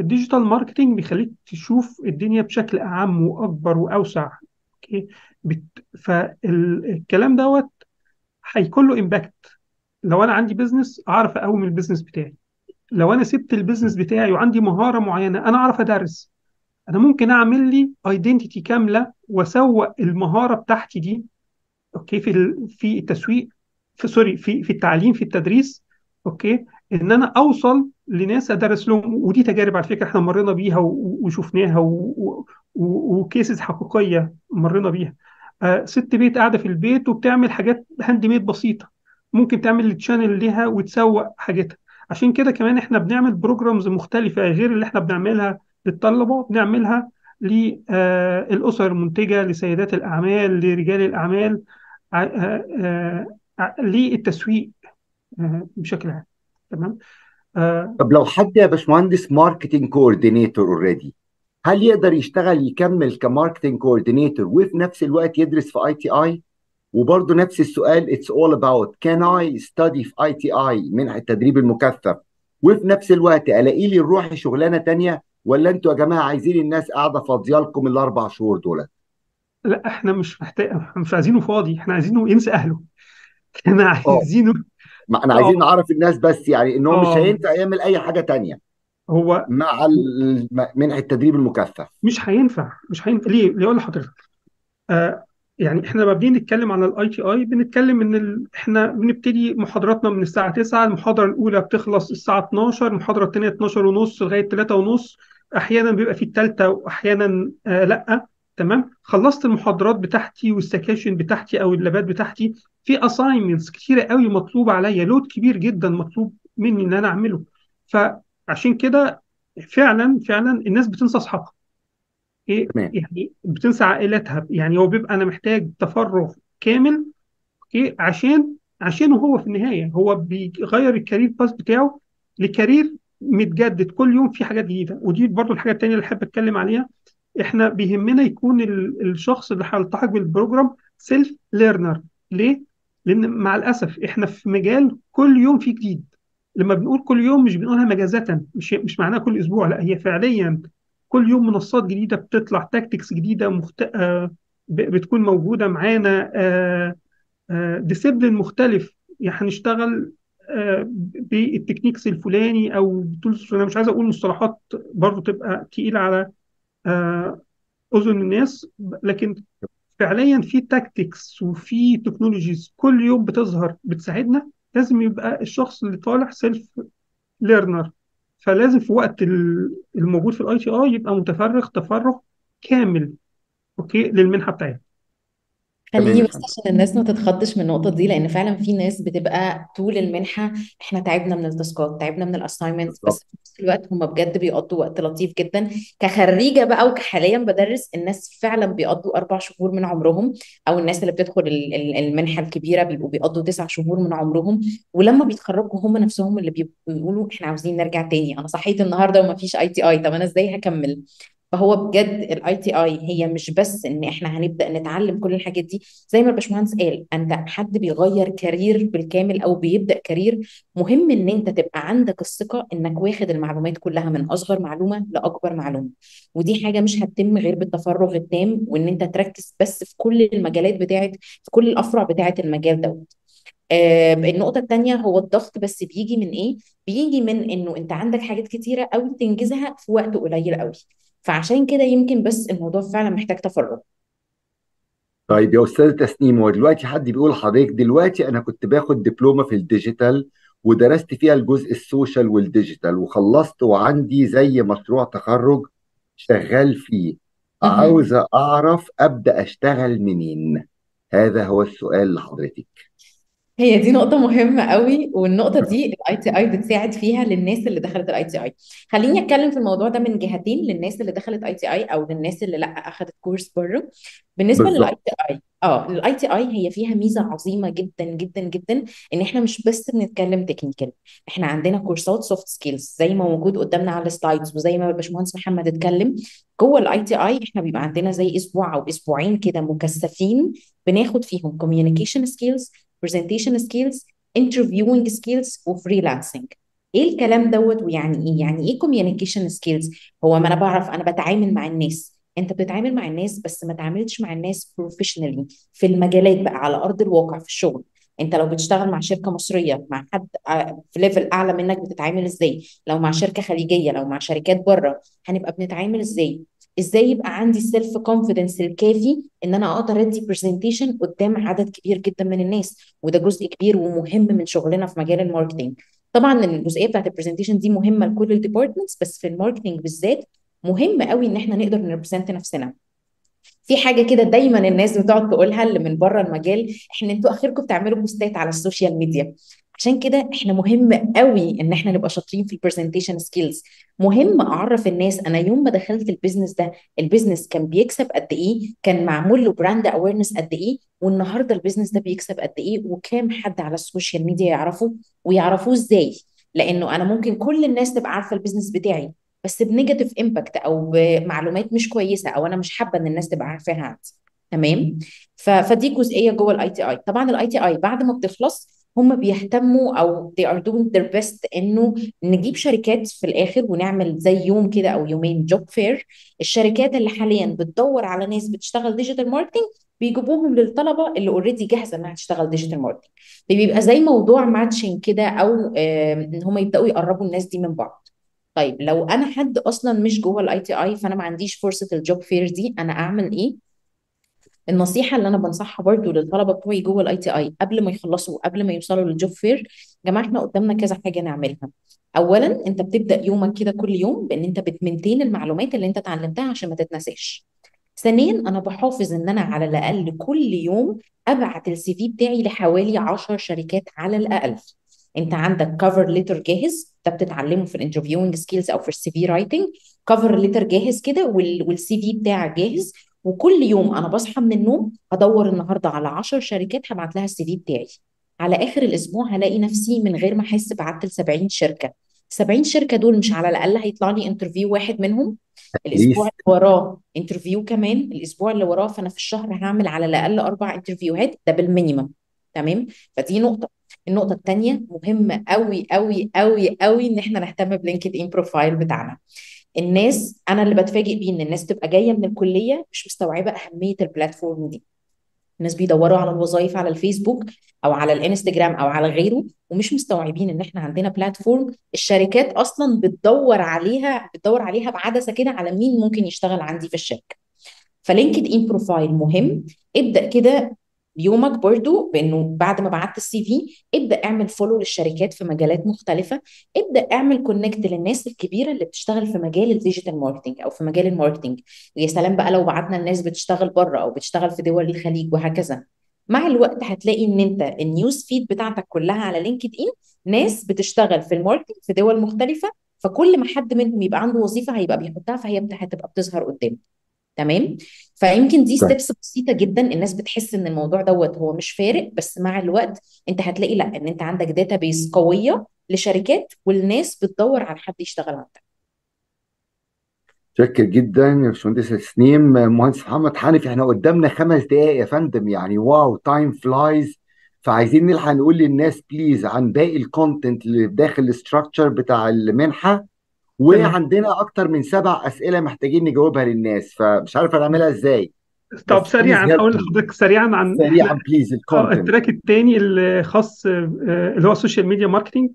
ال digital marketing بيخليك تشوف الدنيا بشكل أعم وأكبر وأوسع. okay؟ بت... فالكلام دوت هيكون له impact لو أنا عندي business أعرف أقوم ال business بتاعي. لو أنا سبت ال business بتاعي وعندي مهارة معينة أنا أعرف أدرس. أنا ممكن أعمل لي identity كاملة وأسوق المهارة بتاعتي دي okay في. في التسويق في sorry في في التعليم في التدريس okay إن أنا أوصل لناس أدرس لهم. ودي تجارب على فكرة إحنا مرينا بيها وشفناها و cases حقيقية مرينا بيها. آه، ست بيت قاعدة في البيت وبتعمل حاجات handmade بسيطة. ممكن تعمل ال channel ليها وتسوق حاجتها. عشان كده كمان إحنا بنعمل programs مختلفة غير اللي إحنا بنعملها للطلبة بنعملها للاسر المنتجة لسيدات الأعمال لرجال الأعمال آه، آه، للتسويق آه، بشكل عام. تمام؟ آه، طب لو حد يا باشمهندس marketing coordinator already هل يقدر يشتغل يكمل ك marketing coordinator وفي نفس الوقت يدرس في ITI وبرضه نفس السؤال it's all about can I study في ITI منح التدريب المكثف؟ وفي نفس الوقت ألاقي لي نروح شغلانه تانية؟ ولا أنتوا يا جماعة عايزين الناس قاعدة فاضيه لكم الأربع شهور دول لا إحنا مش محتاج مش عايزينه فاضي إحنا عايزينه ينسى أهله. إحنا آه. عايزينه. ما أنا عايزين آه. نعرف الناس بس يعني إن هو مش آه. هينفع يعمل أي حاجة تانية. هو مع منح التدريب المكثف. مش هينفع مش هينفع. ليه؟ ليه أقول لحضرتك؟ آه يعني إحنا لما بنيجي نتكلم عن ال ITI بنتكلم إن ال... إحنا بنبتدي محاضراتنا من الساعة 9 المحاضرة الأولى بتخلص الساعة 12 المحاضرة الثانية 12 ونص لغاية 3 ونص. أحيانا بيبقى في الثالثه واحيانا آه لأ. تمام؟ خلصت المحاضرات بتاعتي وال sections بتاعتي أو ال lab ات بتاعتي. في assignments كتيرة قوي مطلوبة عليا load كبير جدا مطلوب مني إن أنا أعمله. فعشان كده فعلا فعلا الناس بتنسى أصحابها. إيه تمام. يعني بتنسى عائلتها. يعني هو بيبقى أنا محتاج تفرغ كامل إيه عشان عشانه هو في النهاية هو بيغير ال career path بتاعه ل career متجدد. كل يوم في حاجات جديدة. ودي برضو الحاجة التانية اللي أحب أتكلم عليها. إحنا بيهمنا يكون ال- الشخص اللي هيلتحق بال program self learner ليه؟ لأن مع الأسف إحنا في مجال كل يوم فيه جديد. لما بنقول كل يوم مش بنقولها مجازة مش مش معناها كل أسبوع لا هي فعليا كل يوم منصات جديدة بتطلع tactics جديدة مخت... آه بتكون موجودة معانا آه آه discipline مختلف. يعني هنشتغل آه بال techniques الفلاني أو أنا مش عايز أقول مصطلحات برضو تبقى تقيلة على آه أذن الناس لكن فعليا في tactics وفي technologies كل يوم بتظهر بتساعدنا. لازم يبقى الشخص اللي طالع self learner فلازم في وقت ال- الموجود في ال ITI يبقى متفرغ تفرغ كامل أوكي للمنحة بتاعتنا تمام خليني بس عشان الناس ما تتخضش من النقطة دي لأن فعلا في ناس بتبقى طول المنحة إحنا تعبنا من ال tasks ات تعبنا من ال assignments بس في نفس الوقت هم بجد بيقضوا وقت لطيف جدا. كخريجة بقى وكحاليا بدرس الناس فعلا بيقضوا أربع شهور من عمرهم أو الناس اللي بتدخل ال- ال- المنحة الكبيرة بيبقوا بيقضوا تسع شهور من عمرهم. ولما بيتخرجوا هم نفسهم اللي بيبقوا بيقولوا إحنا عاوزين نرجع تاني أنا صحيت النهاردة وما فيش ITI طب أنا إزاي هكمل؟ فهو بجد ال ITI هي مش بس إن إحنا هنبدأ نتعلم كل الحاجات دي. زي ما الباشمهندس قال أنت حد بيغير career بالكامل أو بيبدأ career مهم إن أنت تبقى عندك الثقة إنك واخد المعلومات كلها من أصغر معلومة لأكبر معلومة. ودي حاجة مش هتتم غير بالتفرغ التام وإن أنت تركز بس في كل المجالات بتاعت في كل الأفرع بتاعت المجال دوت. آه النقطة التانية هو الضغط بس بيجي من إيه؟ بيجي من إنه أنت عندك حاجات كتيرة قوي تنجزها في وقت قليل قوي فعشان كده يمكن بس الموضوع فعلا محتاج تفرغ. طيب يا أستاذ تسنيم هو دلوقتي حد بيقول لحضرتك دلوقتي أنا كنت باخد دبلومة في ال digital ودرست فيها الجزء ال social وال digital وخلصت وعندي زي مشروع تخرج شغال فيه. مهم. عاوز أعرف أبدأ أشتغل منين؟ هذا هو السؤال لحضرتك. هي دي نقطة مهمة قوي والنقطة دي ال ITI بتساعد فيها للناس اللي دخلت ال ITI خليني أتكلم في الموضوع ده من جهتين للناس اللي دخلت ITI أو للناس اللي لأ اخذت course بره. بالنسبة للاي بالظبط. تي اي آه ال ITI هي فيها ميزة عظيمة جدا جدا جدا إن إحنا مش بس بنتكلم technical إحنا عندنا course ات soft skills زي ما موجود قدامنا على ال slides وزي ما الباشمهندس محمد اتكلم. جوه ال ITI إحنا بيبقى عندنا زي أسبوع أو أسبوعين كده مكثفين بناخد فيهم communication skills presentation skills interviewing skills و freelancing إيه الكلام دوت؟ ويعني إيه؟ يعني إيه communication skills هو ما أنا بعرف أنا بتعامل مع الناس. أنت بتتعامل مع الناس بس ما تعاملش مع الناس professionally في المجالات بقى على أرض الواقع في الشغل. أنت لو بتشتغل مع شركة مصرية مع حد آه، في level أعلى منك بتتعامل إزاي؟ لو مع شركة خليجية لو مع شركات بره هنبقى بنتعامل إزاي؟ إزاي يبقى عندي ال self confidence الكافي إن أنا أقدر أدي presentation قدام عدد كبير جدا من الناس وده جزء كبير ومهم من شغلنا في مجال ال marketing. طبعا الجزئية بتاعت ال presentation دي مهمة لكل ال departments بس في ال marketing بالذات مهم قوي إن إحنا نقدر ن represent نفسنا. في حاجة كده دايما الناس بتقعد تقولها اللي من بره المجال إحنا أنتوا آخركم بتعملوا post ات على ال social media. عشان كده إحنا مهم قوي ان إحنا نبقى شاطرين في ال presentation skills مهم اعرف الناس أنا يوم ما دخلت ال business ده ال business كان بيكسب قد إيه؟ كان معمول له brand awareness قد إيه؟ والنهاردة ال business ده بيكسب قد إيه؟ وكام حد على ال social media يعرفه؟ ويعرفوه إزاي؟ لأنه أنا ممكن كل الناس تبقى عارفة ال business بتاعي بس ب negative impact أو بمعلومات مش كويسة أو أنا مش حابة إن الناس تبقى عارفاها عندي تمام. فدي جزئية جوه ال ITI طبعا ال ITI بعد ما بتخلص هم بيهتموا أو they are doing their best إنه نجيب شركات في الآخر ونعمل زي يوم كده أو يومين job fair الشركات اللي حاليا بتدور على ناس بتشتغل digital marketing بيجيبوهم للطلبة اللي already جاهزة إنها تشتغل digital marketing بيبقى زي موضوع matching كده أو إن هم يبدأوا يقربوا الناس دي من بعض. طيب لو أنا حد أصلا مش جوه ال ITI فأنا ما عنديش فرصة ال job fair دي أنا أعمل إيه؟ النصيحة اللي أنا بنصحها برضو للطلبة بتوعي جوه ال ITI قبل ما يخلصوا قبل ما يوصلوا لل job fair يا جماعة إحنا قدامنا كذا حاجة نعملها. اولا أنت بتبدأ يومك كده كل يوم بإن أنت بت maintain المعلومات اللي أنت اتعلمتها عشان ما تتنساش. ثانيا أنا بحافظ إن أنا على الأقل كل يوم أبعت ال CV بتاعي لحوالي 10 شركات على الأقل. أنت عندك cover letter جاهز ده بتتعلمه في ال interviewing skills أو في ال CV writing cover letter جاهز كده وال CV بتاعك جاهز. وكل يوم أنا بصحى من النوم أدور النهارده على 10 شركات هبعت لها ال CV بتاعي. على آخر الأسبوع هلاقي نفسي من غير ما أحس بعت ل 70 شركة. 70 شركة دول مش على الأقل هيطلع لي interview واحد منهم؟ الأسبوع اللي وراه interview كمان الأسبوع اللي وراه فأنا في الشهر هعمل على الأقل أربع interview هات ده بال minimum تمام؟ فدي نقطة. النقطة الثانية مهمه قوي قوي قوي قوي إن إحنا نهتم ب LinkedIn profile بتاعنا. الناس أنا اللي بتفاجئ بيه إن الناس تبقى جاية من الكلية مش مستوعبة أهمية ال platform دي. الناس بيدوروا على الوظائف على الفيسبوك أو على الإنستجرام أو على غيره ومش مستوعبين إن إحنا عندنا platform الشركات أصلا بتدور عليها بتدور عليها بعدسة كده على مين ممكن يشتغل عندي في الشركة. ف LinkedIn profile مهم. ابدأ كده يومك برضو بإنه بعد ما بعت ال CV ابدأ اعمل follow للشركات في مجالات مختلفة ابدأ اعمل connect للناس الكبيرة اللي بتشتغل في مجال ال digital marketing أو في مجال ال marketing ويا سلام بقى لو بعتنا لناس بتشتغل بره أو بتشتغل في دول الخليج وهكذا. مع الوقت هتلاقي إن أنت ال news feed بتاعتك كلها على LinkedIn ناس بتشتغل في ال marketing في دول مختلفة فكل ما حد منهم يبقى عنده وظيفة هيبقى بيحطها فهي هتبقى بتظهر قدامه. تمام؟ فيمكن دي steps بسيطة جدا. الناس بتحس إن الموضوع دوت هو مش فارق بس مع الوقت أنت هتلاقي لأ إن أنت عندك database قوية لشركات والناس بتدور على حد يشتغل عندك. شكر جدا يا باشمهندس تسنيم مهندس محمد حنفي إحنا قدامنا خمس دقائق يا فندم. يعني wow time flies فعايزين نلحق نقول للناس please عن باقي ال content اللي داخل ال structure بتاع المنحة وعندنا أكتر من سبع أسئلة محتاجين نجاوبها للناس فمش عارف هنعملها إزاي. طب سريعا أقول لحضرتك سريعا عن سريعا please ال content ال track الثاني اللي خاص آه، اللي هو ال social media marketing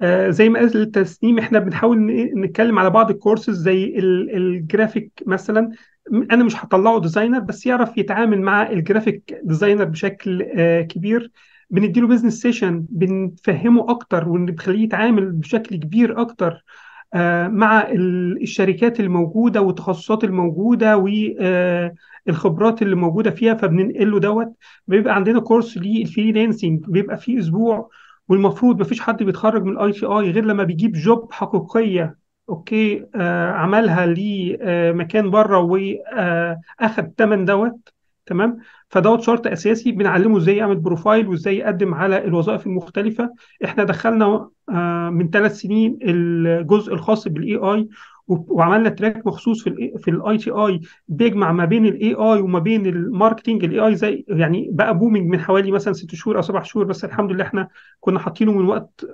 آه، زي ما قال التسنيم إحنا بنحاول نتكلم على بعض الكورسز زي ال- الجرافيك مثلا. أنا مش هطلعه designer بس يعرف يتعامل مع ال graphic designer بشكل آه، كبير. بنديله business session بنفهمه أكتر وبنخليه يتعامل بشكل كبير أكتر. آه، مع ال- الشركات الموجودة والتخصصات الموجودة والخبرات اللي موجودة فيها فبننقل له دوت. بيبقى عندنا course لل freelancing بيبقى فيه أسبوع والمفروض مفيش حد بيتخرج من ال ITI غير لما بيجيب job حقيقية okay؟ آه عملها لمكان بره واخد التمن دوت تمام؟ فدوت شرط أساسي بنعلمه إزاي يعمل profile وإزاي يقدم على الوظائف المختلفة. إحنا دخلنا آه من ثلاث سنين الجزء الخاص بال AI وعملنا track مخصوص في في ال ITI بيجمع ما بين ال AI وما بين ال marketing ال AI زي يعني بقى booming من حوالي مثلا ست شهور أو سبع شهور بس الحمد لله إحنا كنا حاطينه من وقت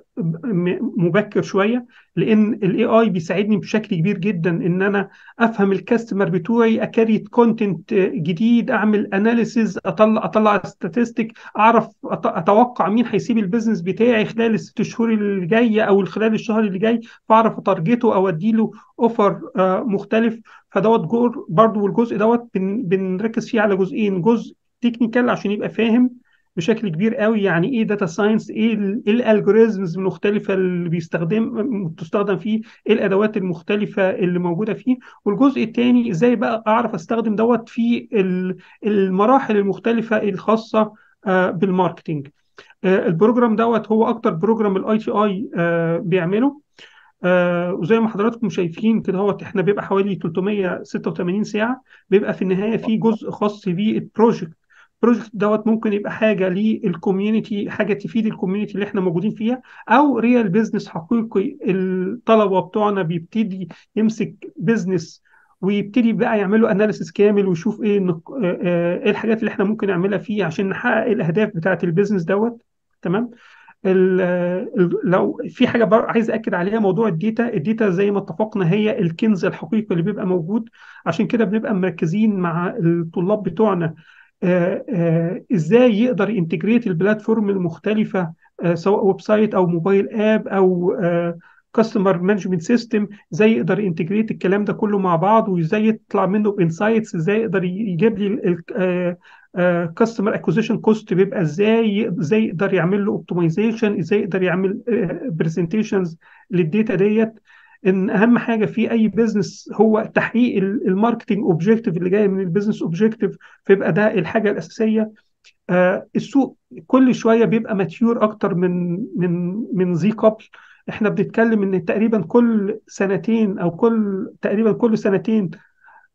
مبكر شوية لأن ال AI بيساعدني بشكل كبير جدا إن أنا أفهم ال customer بتوعي أ create content جديد أعمل analysis اطلع أطلع statistic أعرف أتوقع مين هيسيب ال business بتاعي خلال الست شهور اللي جاية أو خلال الشهر اللي جاي فأعرف أ target ه أو أديله offer مختلف. فدوت جور برضو والجزء دوت بن- بنركز فيه على جزئين. جزء technical عشان يبقى فاهم بشكل كبير قوي يعني إيه data science إيه ال algorithms المختلفة اللي بيستخدم تستخدم فيه إيه الأدوات المختلفة اللي موجودة فيه. والجزء الثاني إزاي بقى أعرف أستخدم دوت في ال- المراحل المختلفة الخاصة آه، بال marketing آه، ال program دوت هو أكتر program ال ITI بيعمله. آه وزي ما حضراتكم شايفين كده هو إحنا بيبقى حوالي 386 ساعة بيبقى في النهاية في جزء خاص بال project ال project دوت ممكن يبقى حاجة لل community حاجة تفيد ال community اللي إحنا موجودين فيها أو real business حقيقي. الطلبة بتوعنا بيبتدي يمسك business ويبتدي بقى يعملوا analysis كامل ويشوف إيه آه، آه، إيه الحاجات اللي إحنا ممكن نعملها فيه عشان نحقق الأهداف بتاعة ال business دوت. تمام؟ لو في حاجة عايز اكد عليها موضوع ال data ال data زي ما اتفقنا هي الكنز الحقيقي اللي بيبقى موجود. عشان كده بنبقى مركزين مع الطلاب بتوعنا. آه، آه، إزاي يقدر ي integrate ال platform المختلفة آه، سواء website أو mobile app أو customer management system إزاي يقدر ي integrate الكلام ده كله مع بعض وإزاي يطلع منه ب insights إزاي يقدر يجيب لي customer acquisition cost بيبقى إزاي إزاي يقدر يعمل له optimization إزاي يقدر يعمل presentations لل data ديت. إن أهم حاجة في أي business هو تحقيق ال marketing objective اللي جاي من ال business objective فيبقى ده الحاجة الأساسية. آه، السوق كل شوية بيبقى mature أكتر من من من ذي قبل إحنا بنتكلم إن تقريبا كل سنتين أو كل تقريبا كل سنتين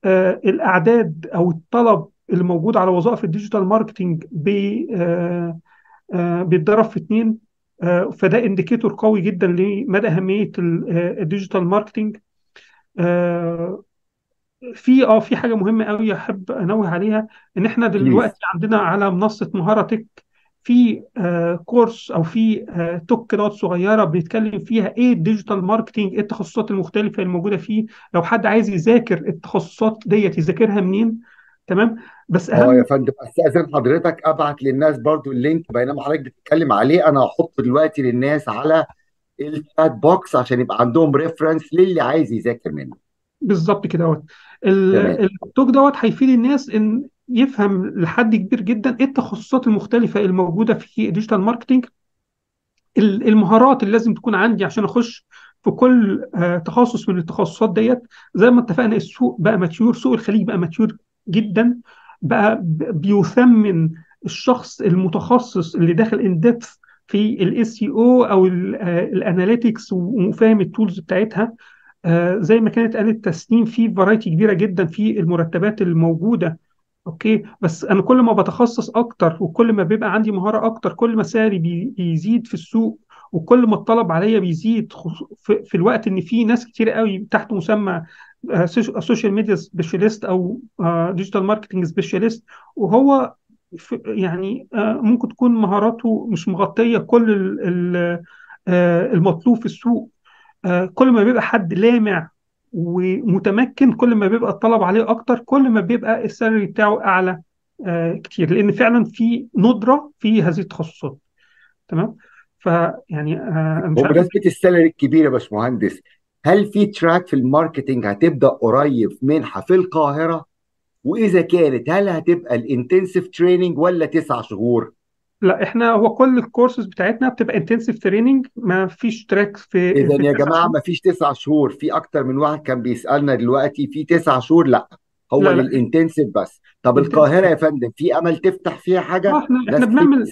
آه، الأعداد أو الطلب اللي موجود على وظائف ال digital marketing بي آه، آه، بيتضرب في اتنين. آه، فده indicator قوي جدا لمدى أهمية ال- ال digital marketing في آه في حاجة مهمة قوي أحب أنوه عليها إن إحنا دلوقتي عندنا على منصة مهارة تك في course أو في talk كده صغيرة بنتكلم فيها إيه ال digital marketing إيه التخصصات المختلفة الموجوده فيه. لو حد عايز يذاكر التخصصات ديت يذاكرها منين؟ تمام؟ بس آه يا اهم فندم استاذن حضرتك أبعت للناس برضو ال link بينما حضرتك بتتكلم عليه. أنا هحطه دلوقتي للناس على ال chat box عشان يبقى عندهم reference للي عايز يذاكر منه. بالظبط كده أهوت. ال talk دوت هيفيد الناس إن يفهم لحد كبير جدا إيه التخصصات المختلفة الموجودة في ال digital marketing ال- المهارات اللي لازم تكون عندي عشان أخش في كل آه، تخصص من التخصصات ديت. زي ما اتفقنا السوق بقى mature سوق الخليج بقى mature جدا بقى بيثمن الشخص المتخصص اللي داخل in depth في ال SEO أو ال analytics وفاهم ال tools بتاعتها. آه، زي ما كانت قالت تسنيم في variety كبيرة جدا في المرتبات الموجودة. okay؟ بس أنا كل ما بتخصص أكتر وكل ما بيبقى عندي مهارة أكتر كل ما سعري بي- بيزيد في السوق وكل ما الطلب عليا بيزيد في, الوقت إن في ناس كتير قوي تحت مسمى social media specialist أو digital marketing specialist وهو يعني آه، ممكن تكون مهاراته مش مغطية كل آه، المطلوب في السوق. آه، كل ما بيبقى حد لامع ومتمكن كل ما بيبقى الطلب عليه أكتر كل ما بيبقى ال salary بتاعه أعلى كتير. لأن فعلا في ندرة في هذه التخصصات. تمام؟ فيعني آه، مش عارف. بمناسبة ال salary الكبير يا باشمهندس هل في track في ال marketing هتبدأ قريب منحة في القاهرة؟ وإذا كانت هل هتبقى ال intensive training ولا تسع شهور؟ لا إحنا هو كل الكورسز بتاعتنا بتبقى intensive training ما فيش track في ده يا جماعة ما فيش تسع شهور. في أكتر من واحد كان بيسألنا دلوقتي في تسع شهور؟ لا هو لا لا. لل intensive بس. طب القاهرة يا فندم في أمل تفتح فيها حاجة؟ إحنا إحنا كتير بنعمل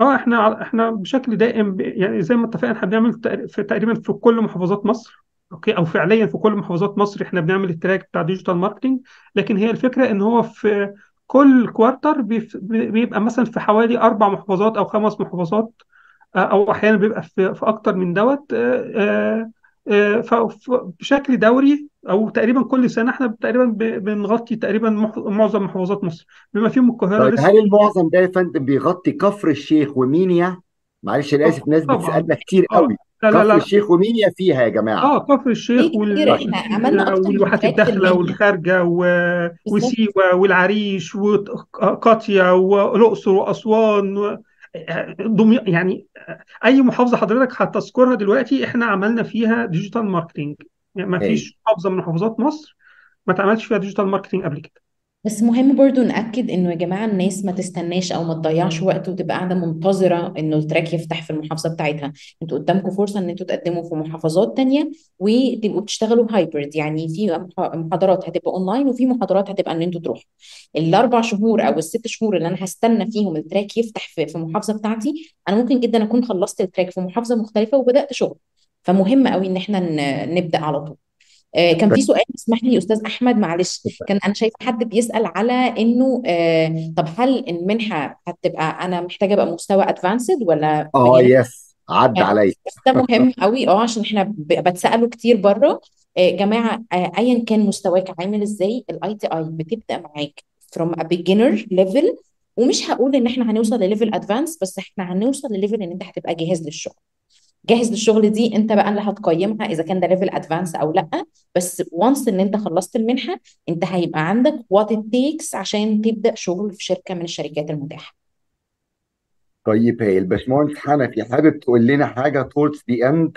آه إحنا إحنا بشكل دائم يعني زي ما اتفقنا إحنا بنعمل في تقريبا في كل محافظات مصر أوكي؟ أو فعليا في كل محافظات مصر إحنا بنعمل ال track بتاع digital marketing لكن هي الفكرة إن هو في كل كوارتر بيبقى مثلا في حوالي أربع محافظات أو خمس محافظات آه، أو أحيانا بيبقى في في أكتر من دوت آه، آه، بشكل دوري أو تقريبا كل سنة إحنا تقريبا بنغطي تقريبا معظم محافظات مصر. بما فيهم القاهرة طيب لسه هل المعظم ده يا فندم بيغطي كفر الشيخ ومينيا؟ معلش أنا آسف ناس طبعا. بتسألنا كتير آه قوي. لا لا كفر لا. الشيخ ومينيا فيها يا جماعة. آه كفر الشيخ ليه وال... كتير إحنا عملنا أكتر من والواحات الداخله المنيا والخارجة و... بالظبط. وسيوة والعريش وقاطية والأقصر وأسوان و... دمي... يعني أي محافظة حضرتك هتذكرها دلوقتي إحنا عملنا فيها digital marketing يعني ما فيش محافظه من محافظات مصر ما اتعملش فيها digital marketing قبل كده. بس مهم برضو نأكد إنه يا جماعة الناس ما تستناش أو ما تضيعش وقت وتبقى قاعدة منتظرة إنه ال track يفتح في المحافظة بتاعتها. أنتوا قدامكم فرصة إن أنتوا تقدموا في محافظات تانية وتبقوا بتشتغلوا hybrid يعني في مح- محاضرات هتبقى اونلاين وفي محاضرات هتبقى إن أنتوا تروحوا. الأربع شهور أو الست شهور اللي أنا هستنى فيهم ال track يفتح في في المحافظة بتاعتي أنا ممكن جدا أكون خلصت ال track في محافظة مختلفة وبدأت شغل. فمهم قوي إن إحنا ن- نبدأ على طول. آه، كان في سؤال اسمح لي أستاذ أحمد معلش. كان أنا شايفه حد بيسأل على إنه آه، طب هل المنحة هتبقى أنا محتاجة أبقى مستوى advanced ولا آه yes عدى يعني عليا. ده مهم قوي. آه عشان إحنا ب- بتساله كتير بره. آه، جماعة آه، ايا كان مستواك عامل إزاي ال ITI بتبدأ معاك from a beginner level. ومش هقول إن إحنا هنوصل ل level advanced بس إحنا هنوصل ل level إن أنت هتبقى جاهز للشغل. جاهز للشغل دي انت بقى اللي هتقيمها إذا كان ده level advanced أو لأ. بس once إن أنت خلصت المنحة أنت هيبقى عندك what it takes عشان تبدأ شغل في شركة من الشركات المتاحة. طيب هي الباشمهندس حنفي حابب تقول لنا حاجة towards the end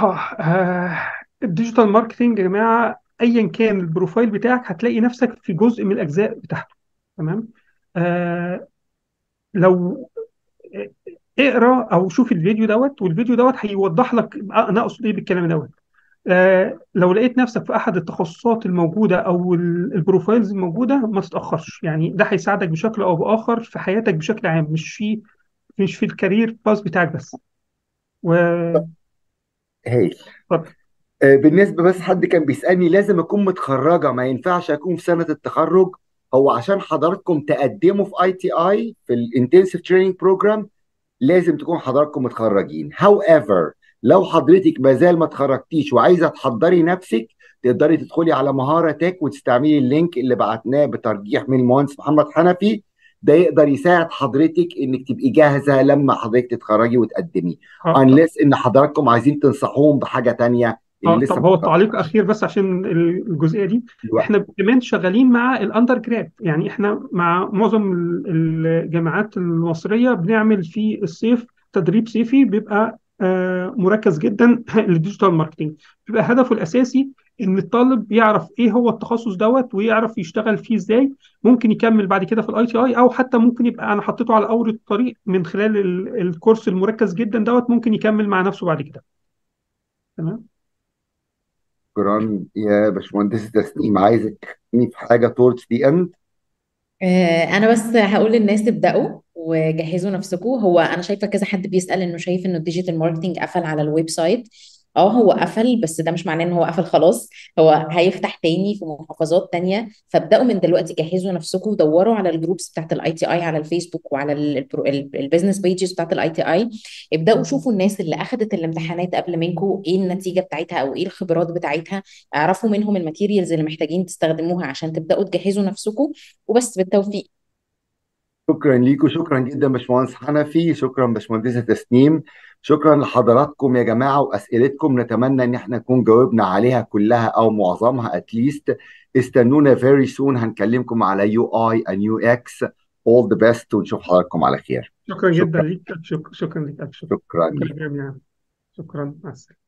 آه آه، ال digital marketing يا جماعة ايا كان ال profile بتاعك هتلاقي نفسك في جزء من الأجزاء بتاعته تمام؟ آه لو اقرا أو شوف الفيديو دوت والفيديو دوت هيوضح لك أنا اقصد إيه بالكلام دوت. آه لو لقيت نفسك في احد التخصصات الموجودة أو ال- ال profiles الموجودة ما تتأخرش. يعني ده هيساعدك بشكل أو بآخر في حياتك بشكل عام مش في مش في الكارير باس بتاعك بس. و هايل اتفضل. آه، بالنسبة بس حد كان بيسألني لازم أكون متخرجة ما ينفعش أكون في سنة التخرج. هو عشان حضراتكم تقدموا في ITI في ال intensive training program لازم تكون حضراتكم متخرجين. However لو حضرتك ما زال ما اتخرجتيش وعايزة تحضري نفسك تقدري تدخلي على مهارة-تك وتستعملي ال link اللي بعتناه بترجيح من المهندس محمد حنفي. ده يقدر يساعد حضرتك إنك تبقي جاهزة لما حضرتك تتخرجي وتقدمي. unless إن حضراتكم عايزين تنصحوهم بحاجة تانية اللي آه لسه طب هو تعليق اخير بس عشان الجزئية دي. دلوقتي إحنا كمان شغالين مع ال undergrad يعني إحنا مع معظم ال- الجامعات المصرية بنعمل في الصيف تدريب صيفي بيبقى آه، مركز جدا لل digital marketing بيبقى هدفه الأساسي إن الطالب يعرف إيه هو التخصص دوت ويعرف يشتغل فيه إزاي. ممكن يكمل بعد كده في ال ITI أو حتى ممكن يبقى أنا حطيته على أول الطريق من خلال ال- ال course المركز جدا دوت ممكن يكمل مع نفسه بعد كده. تمام؟ شكرا يا باشمهندس تسنيم عايزك تسمي في حاجة towards the end آه، أنا بس هقول للناس ابداوا وجهزوا نفسكم هو أنا شايفة كذا حد بيسأل إنه شايف إنه ال digital marketing قفل على ال website آه هو قفل بس ده مش معناه إن هو قفل خلاص. هو هيفتح تاني في محافظات تانية. فابدأوا من دلوقتي جهزوا نفسكم ودوروا على ال groups بتاعت ال ITI على الفيسبوك وعلى ال business pages بتاعت ال ITI ابدأوا شوفوا الناس اللي اخذت الامتحانات قبل منكم إيه النتيجة بتاعتها أو إيه الخبرات بتاعتها. اعرفوا منهم ال materials اللي محتاجين تستخدموها عشان تبدأوا تجهزوا نفسكم. وبس بالتوفيق. شكرا ليكم شكرا جدا باشمهندس حنفي شكرا باشمهندسة تسنيم. شكرا لحضراتكم يا جماعة وأسئلتكم. نتمنى إن إحنا نكون جاوبنا عليها كلها أو معظمها at least استنونا very soon. هنكلمكم على UI and UX all the best ونشوف حضراتكم على خير. شكرا جدا شكرا. ليك. شك- شكرا لك ألف شكرا شكرا شكرا شكرا. مع السلامة.